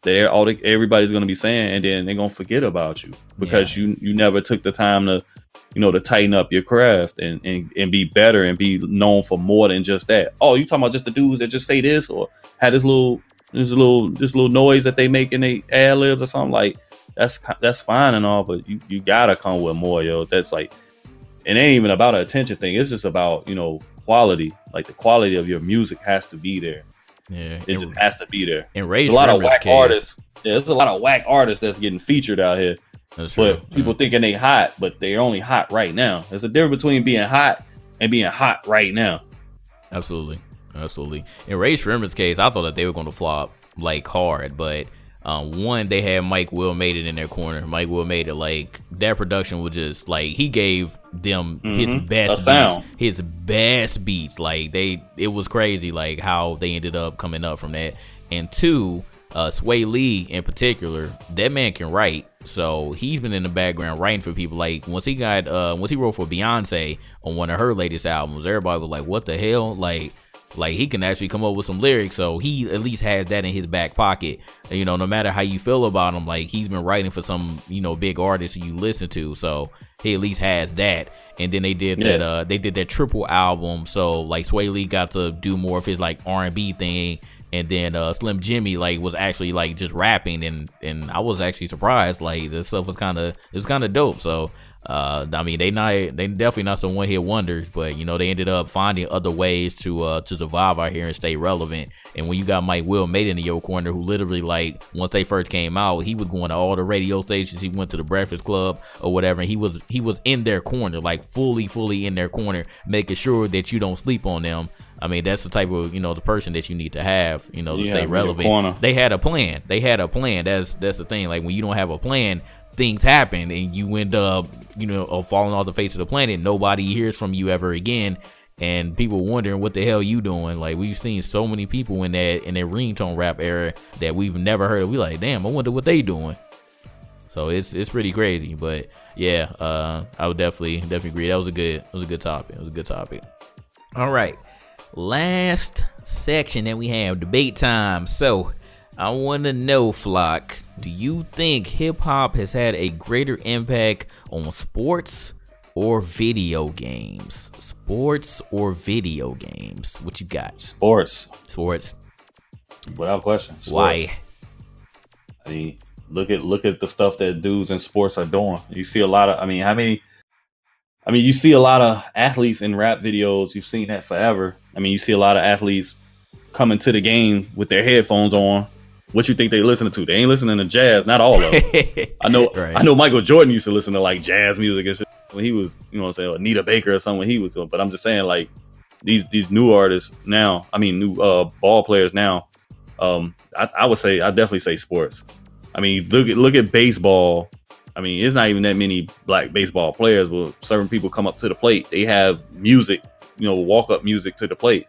that all the, everybody's going to be saying, and then they're going to forget about you because yeah. you you never took the time to, you know, to tighten up your craft and, and and be better and be known for more than just that. Oh, you talking about just the dudes that just say this or had this little this little this little noise that they make in they ad libs or something like that's that's fine and all, but you you gotta come with more, yo. That's like it ain't even about an attention thing. It's just about you know quality. Like the quality of your music has to be there. Yeah, it just has to be there. And Ray, a lot of whack artists. Yeah, there's a lot of whack artists that's getting featured out here. That's but true. people yeah. thinking they hot, but they're only hot right now. There's a difference between being hot and being hot right now. Absolutely, absolutely. In Rae Sremmurd's case, I thought that they were going to flop like hard, but um, one, they had Mike Will Made-It in their corner. Mike Will Made-It like that production was just like he gave them mm-hmm. his best sound, his best beats. Like they, it was crazy like how they ended up coming up from that. And two, uh, Swae Lee in particular, that man can write. So he's been in the background writing for people. Like once he got, uh, once he wrote for Beyonce on one of her latest albums, everybody was like, "What the hell?" Like like he can actually come up with some lyrics, so he at least has that in his back pocket. You know, no matter how you feel about him, like he's been writing for some you know big artists you listen to, so he at least has that. And then they did yeah. that uh they did that triple album, so like Swae Lee got to do more of his like R and B thing, and then uh Slim Jxmmi like was actually like just rapping, and and I was actually surprised like this stuff was kind of it was kind of dope. So uh, I mean, they not they definitely not some one hit wonders, but you know they ended up finding other ways to uh to survive out here and stay relevant. And when you got Mike Will made in your corner, who literally like once they first came out, he was going to all the radio stations. He went to the Breakfast Club or whatever. And he was he was in their corner, like fully fully in their corner, making sure that you don't sleep on them. I mean, that's the type of you know the person that you need to have, you know, to yeah, stay relevant. They had a plan. They had a plan. That's that's the thing. Like when you don't have a plan, things happen and you end up, you know, falling off the face of the planet. Nobody hears from you ever again. And people wondering what the hell you doing. Like we've seen so many people in that in that ringtone rap era that we've never heard of. We like, damn, I wonder what they doing. So it's it's pretty crazy. But yeah, uh, I would definitely definitely agree. That was a good that was a good topic. It was a good topic. All right. Last section that we have, debate time. So I want to know, Flock, do you think hip hop has had a greater impact on sports or video games? Sports or video games? What you got? Sports. Sports. Without question. Sports. Why? I mean, look at look at the stuff that dudes in sports are doing. You see a lot of. I mean, how many? I mean, you see a lot of athletes in rap videos. You've seen that forever. I mean, you see a lot of athletes coming to the game with their headphones on what you think they listening to? They ain't listening to jazz. Not all of them. I know. right. I know Michael Jordan used to listen to like jazz music and shit when he was, you know, what I'm saying Anita Baker or something when he was doing. But I'm just saying like these these new artists now. I mean, new uh, ball players now. Um, I, I would say I definitely say sports. I mean, look at look at baseball. I mean, it's not even that many black baseball players. But certain people come up to the plate. They have music, you know, walk up music to the plate,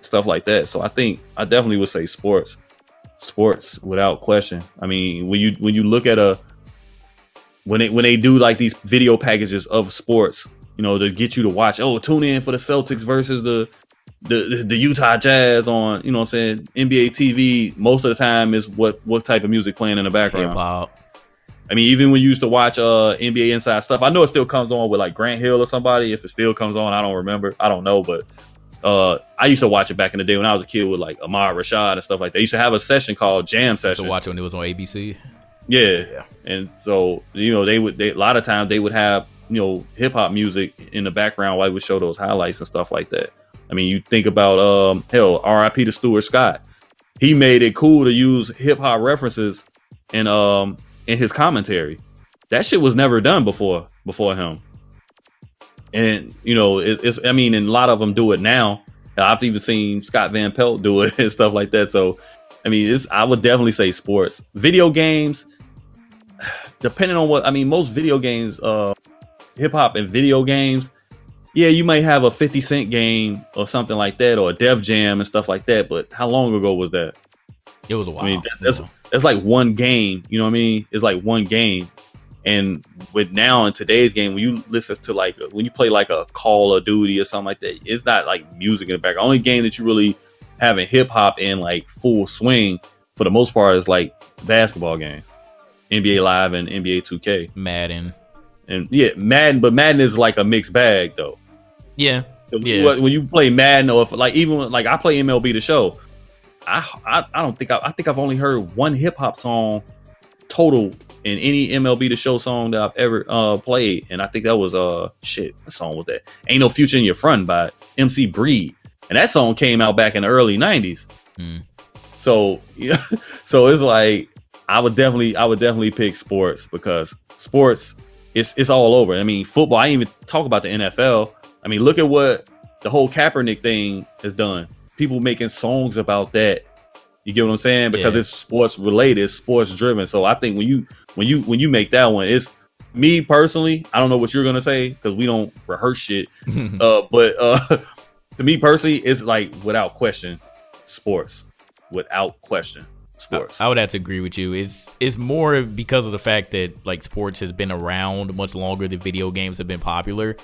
stuff like that. So I think I definitely would say sports sports without question. I mean, when you when you look at a when they when they do like these video packages of sports, you know, to get you to watch. Oh, tune in for the Celtics versus the the the Utah Jazz on, you know, what I'm saying NBA TV. Most of the time is what what type of music playing in the background. Hip hop. I mean, even when you used to watch uh NBA Inside stuff, I know it still comes on with like Grant Hill or somebody. If it still comes on, I don't remember. I don't know, but uh, I used to watch it back in the day when I was a kid with like Ahmad Rashad and stuff like that. Used to have a session called Jam Session. To watch when it was on ABC. Yeah. yeah. And so, you know, they would, they, a lot of times they would have, you know, hip hop music in the background while we would show those highlights and stuff like that. I mean, you think about, um, hell, RIP to Stuart Scott. He made it cool to use hip hop references and um, in his commentary. That shit was never done before, before him. And you know it, it's i mean and a lot of them do it now. I've even seen scott van pelt do it and stuff like that. So i mean it's i would definitely say sports. Video games depending on what i mean most video games uh hip-hop and video games yeah you might have a 50 cent game or something like that or a Def Jam and stuff like that but how long ago was that it was a while i mean that, that's that's like one game you know what i mean it's like one game and with now in today's game, when you listen to like when you play like a Call of Duty or something like that, it's not like music in the back. Only game that you really having hip hop in like full swing for the most part, is like basketball game, NBA Live and NBA 2K, Madden, and yeah, Madden. But Madden is like a mixed bag, though. Yeah, yeah. When you play Madden, or if, like even like I play MLB the Show, I I, I don't think I, I think I've only heard one hip hop song total in any MLB the Show song that I've ever uh, played, and I think that was uh shit. What song was that? Ain't no future in your front by MC Breed, and that song came out back in the early '90s. Mm. So yeah, so it's like I would definitely I would definitely pick sports because sports it's it's all over. I mean, football. I even talk about the NFL. I mean, look at what the whole Kaepernick thing has done. People making songs about that you get what I'm saying? Because yeah. it's sports related, sports driven. So I think when you when you when you make that one, it's me personally. I don't know what you're gonna say because we don't rehearse shit. uh, but uh, to me personally, it's like without question, sports. Without question sports. I, I, would have to agree with you. It's it's more because of the fact that like sports has been around much longer than video games have been popular.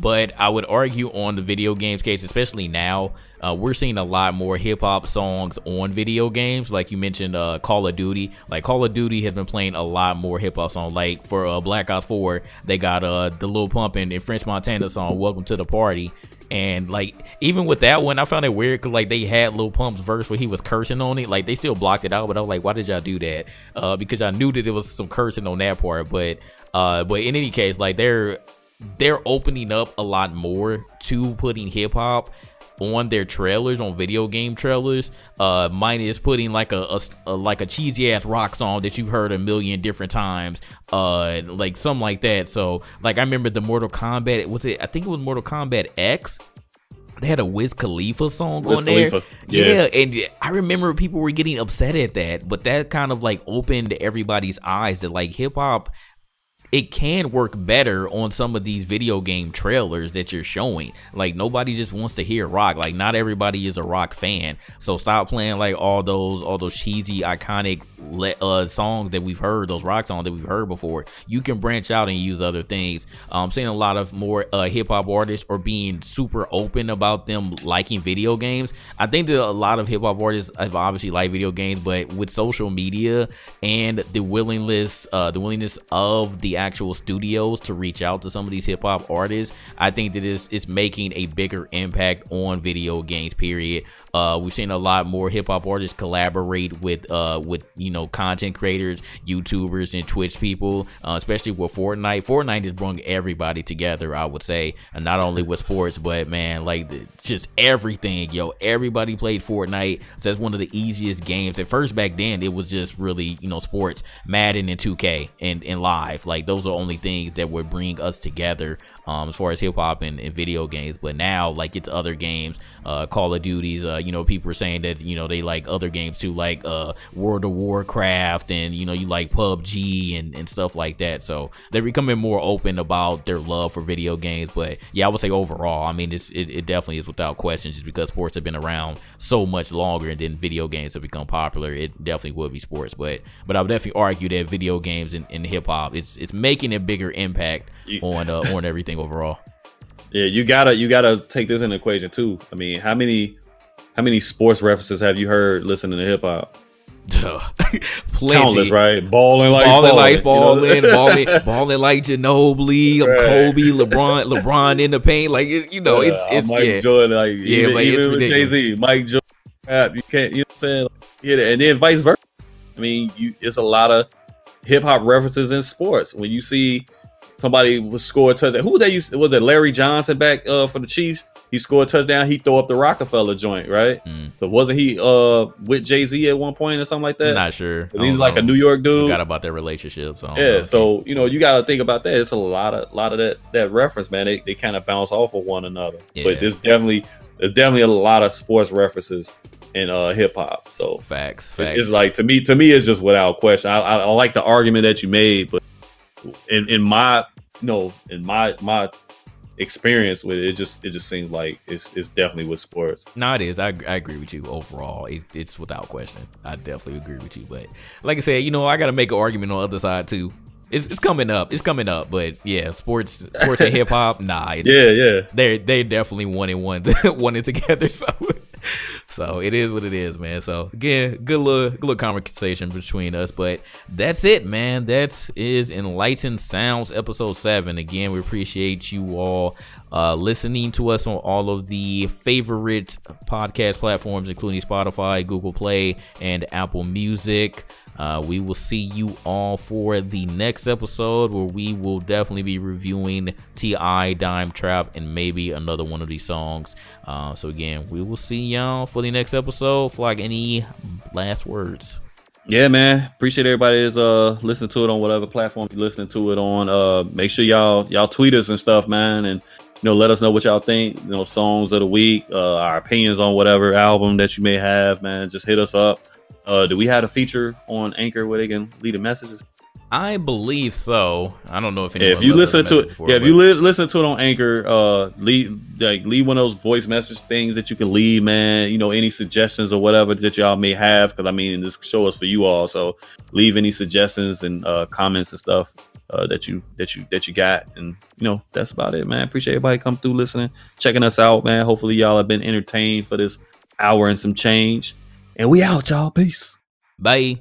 But I would argue on the video games case, especially now, uh, we're seeing a lot more hip hop songs on video games. Like you mentioned, uh, Call of Duty. Like Call of Duty has been playing a lot more hip hop songs. Like for uh, Black Ops 4, they got uh, the Lil Pump and, and French Montana song, "Welcome to the Party." And like even with that one, I found it weird because like they had Lil Pump's verse where he was cursing on it. Like they still blocked it out, but I was like, why did y'all do that? Uh, because I knew that there was some cursing on that part. But uh, but in any case, like they're they're opening up a lot more to putting hip hop on their trailers on video game trailers uh mine is putting like a, a, a, like a cheesy ass rock song that you've heard a million different times uh like something like that so like i remember the mortal kombat was it i think it was mortal kombat x they had a Wiz Khalifa song Wiz on there. Khalifa. Yeah. yeah, and I remember people were getting upset at that, but that kind of like opened everybody's eyes that like hip hop it can work better on some of these video game trailers that you're showing. Like nobody just wants to hear rock. Like not everybody is a rock fan. So stop playing like all those all those cheesy iconic uh, songs that we've heard, those rock songs that we've heard before. You can branch out and use other things. I'm seeing a lot of more uh, hip hop artists are being super open about them liking video games. I think that a lot of hip hop artists have obviously like video games, but with social media and the willingness, uh, the willingness of the actual studios to reach out to some of these hip hop artists, I think that it's, it's making a bigger impact on video games. Period. Uh, we've seen a lot more hip hop artists collaborate with uh with you know content creators, YouTubers, and Twitch people, uh, especially with Fortnite. Fortnite has brought everybody together, I would say, and not only with sports, but man, like just everything, yo. Everybody played Fortnite, so that's one of the easiest games. At first, back then, it was just really you know sports, Madden and 2K and and live. Like those are only things that would bring us together um, as far as hip hop and, and, video games. But now, like it's other games, uh, Call of Duties. Uh, you know, people are saying that you know they like other games too, like uh, World of Warcraft, and you know you like PUBG and, and stuff like that. So they're becoming more open about their love for video games. But yeah, I would say overall, I mean, it, it definitely is without question, just because sports have been around so much longer, and then video games have become popular. It definitely would be sports, but but I would definitely argue that video games and, and hip hop it's it's making a bigger impact you, on uh, on everything overall. Yeah, you gotta you gotta take this into equation too. I mean, how many how many sports references have you heard listening to hip hop? Plenty. Countless, right? Balling like balling, like balling, balling, balling like Ginobili, right. Kobe, LeBron, LeBron in the paint. Like you know, yeah, it's it's Mike yeah. Jordan, like yeah, even, even with Jay Z, Mike Jordan, you can't, you know what I'm saying? Yeah, and then vice versa. I mean, you it's a lot of hip hop references in sports. When you see somebody was score a touchdown. Who they used was it Larry Johnson back uh, for the Chiefs? He scored a touchdown. He throw up the Rockefeller joint, right? Mm. So wasn't he uh with Jay Z at one point or something like that? I'm not sure. He's like know. a New York dude. Forgot about their relationship. So yeah, so you know you got to think about that. It's a lot of lot of that that reference, man. They, they kind of bounce off of one another. Yeah. But there's definitely there's definitely a lot of sports references in uh, hip hop. So facts, facts. It's like to me, to me, it's just without question. I, I, I like the argument that you made, but in in my no, in my my experience with it, it just it just seems like it's it's definitely with sports. No, it is. I, I agree with you overall. It, it's without question. I definitely agree with you. But like I said, you know, I got to make an argument on the other side too. It's, it's coming up. It's coming up. But yeah, sports sports and hip hop. Nah. yeah, yeah. They they definitely one and one one it together. So so it is what it is, man. So again, good little good little conversation between us. But that's it, man. That is Enlightened Sounds episode seven. Again, we appreciate you all uh, listening to us on all of the favorite podcast platforms, including Spotify, Google Play, and Apple Music. Uh, we will see you all for the next episode where we will definitely be reviewing T.I. Dime Trap and maybe another one of these songs. Uh, so, again, we will see y'all for the next episode. Flag, any last words? Yeah, man. Appreciate everybody is uh listening to it on whatever platform you're listening to it on. Uh make sure y'all y'all tweet us and stuff, man, and you know let us know what y'all think. You know, songs of the week, uh our opinions on whatever album that you may have, man. Just hit us up. Uh, do we have a feature on Anchor where they can leave the messages? I believe so. I don't know if yeah, if you listen to it, before, yeah, if you li- listen to it on Anchor, uh, leave like leave one of those voice message things that you can leave, man. You know, any suggestions or whatever that y'all may have, because I mean, this show is for you all. So leave any suggestions and uh, comments and stuff uh, that you that you that you got, and you know that's about it, man. Appreciate everybody come through listening, checking us out, man. Hopefully y'all have been entertained for this hour and some change. And we out, y'all. Peace. Bye.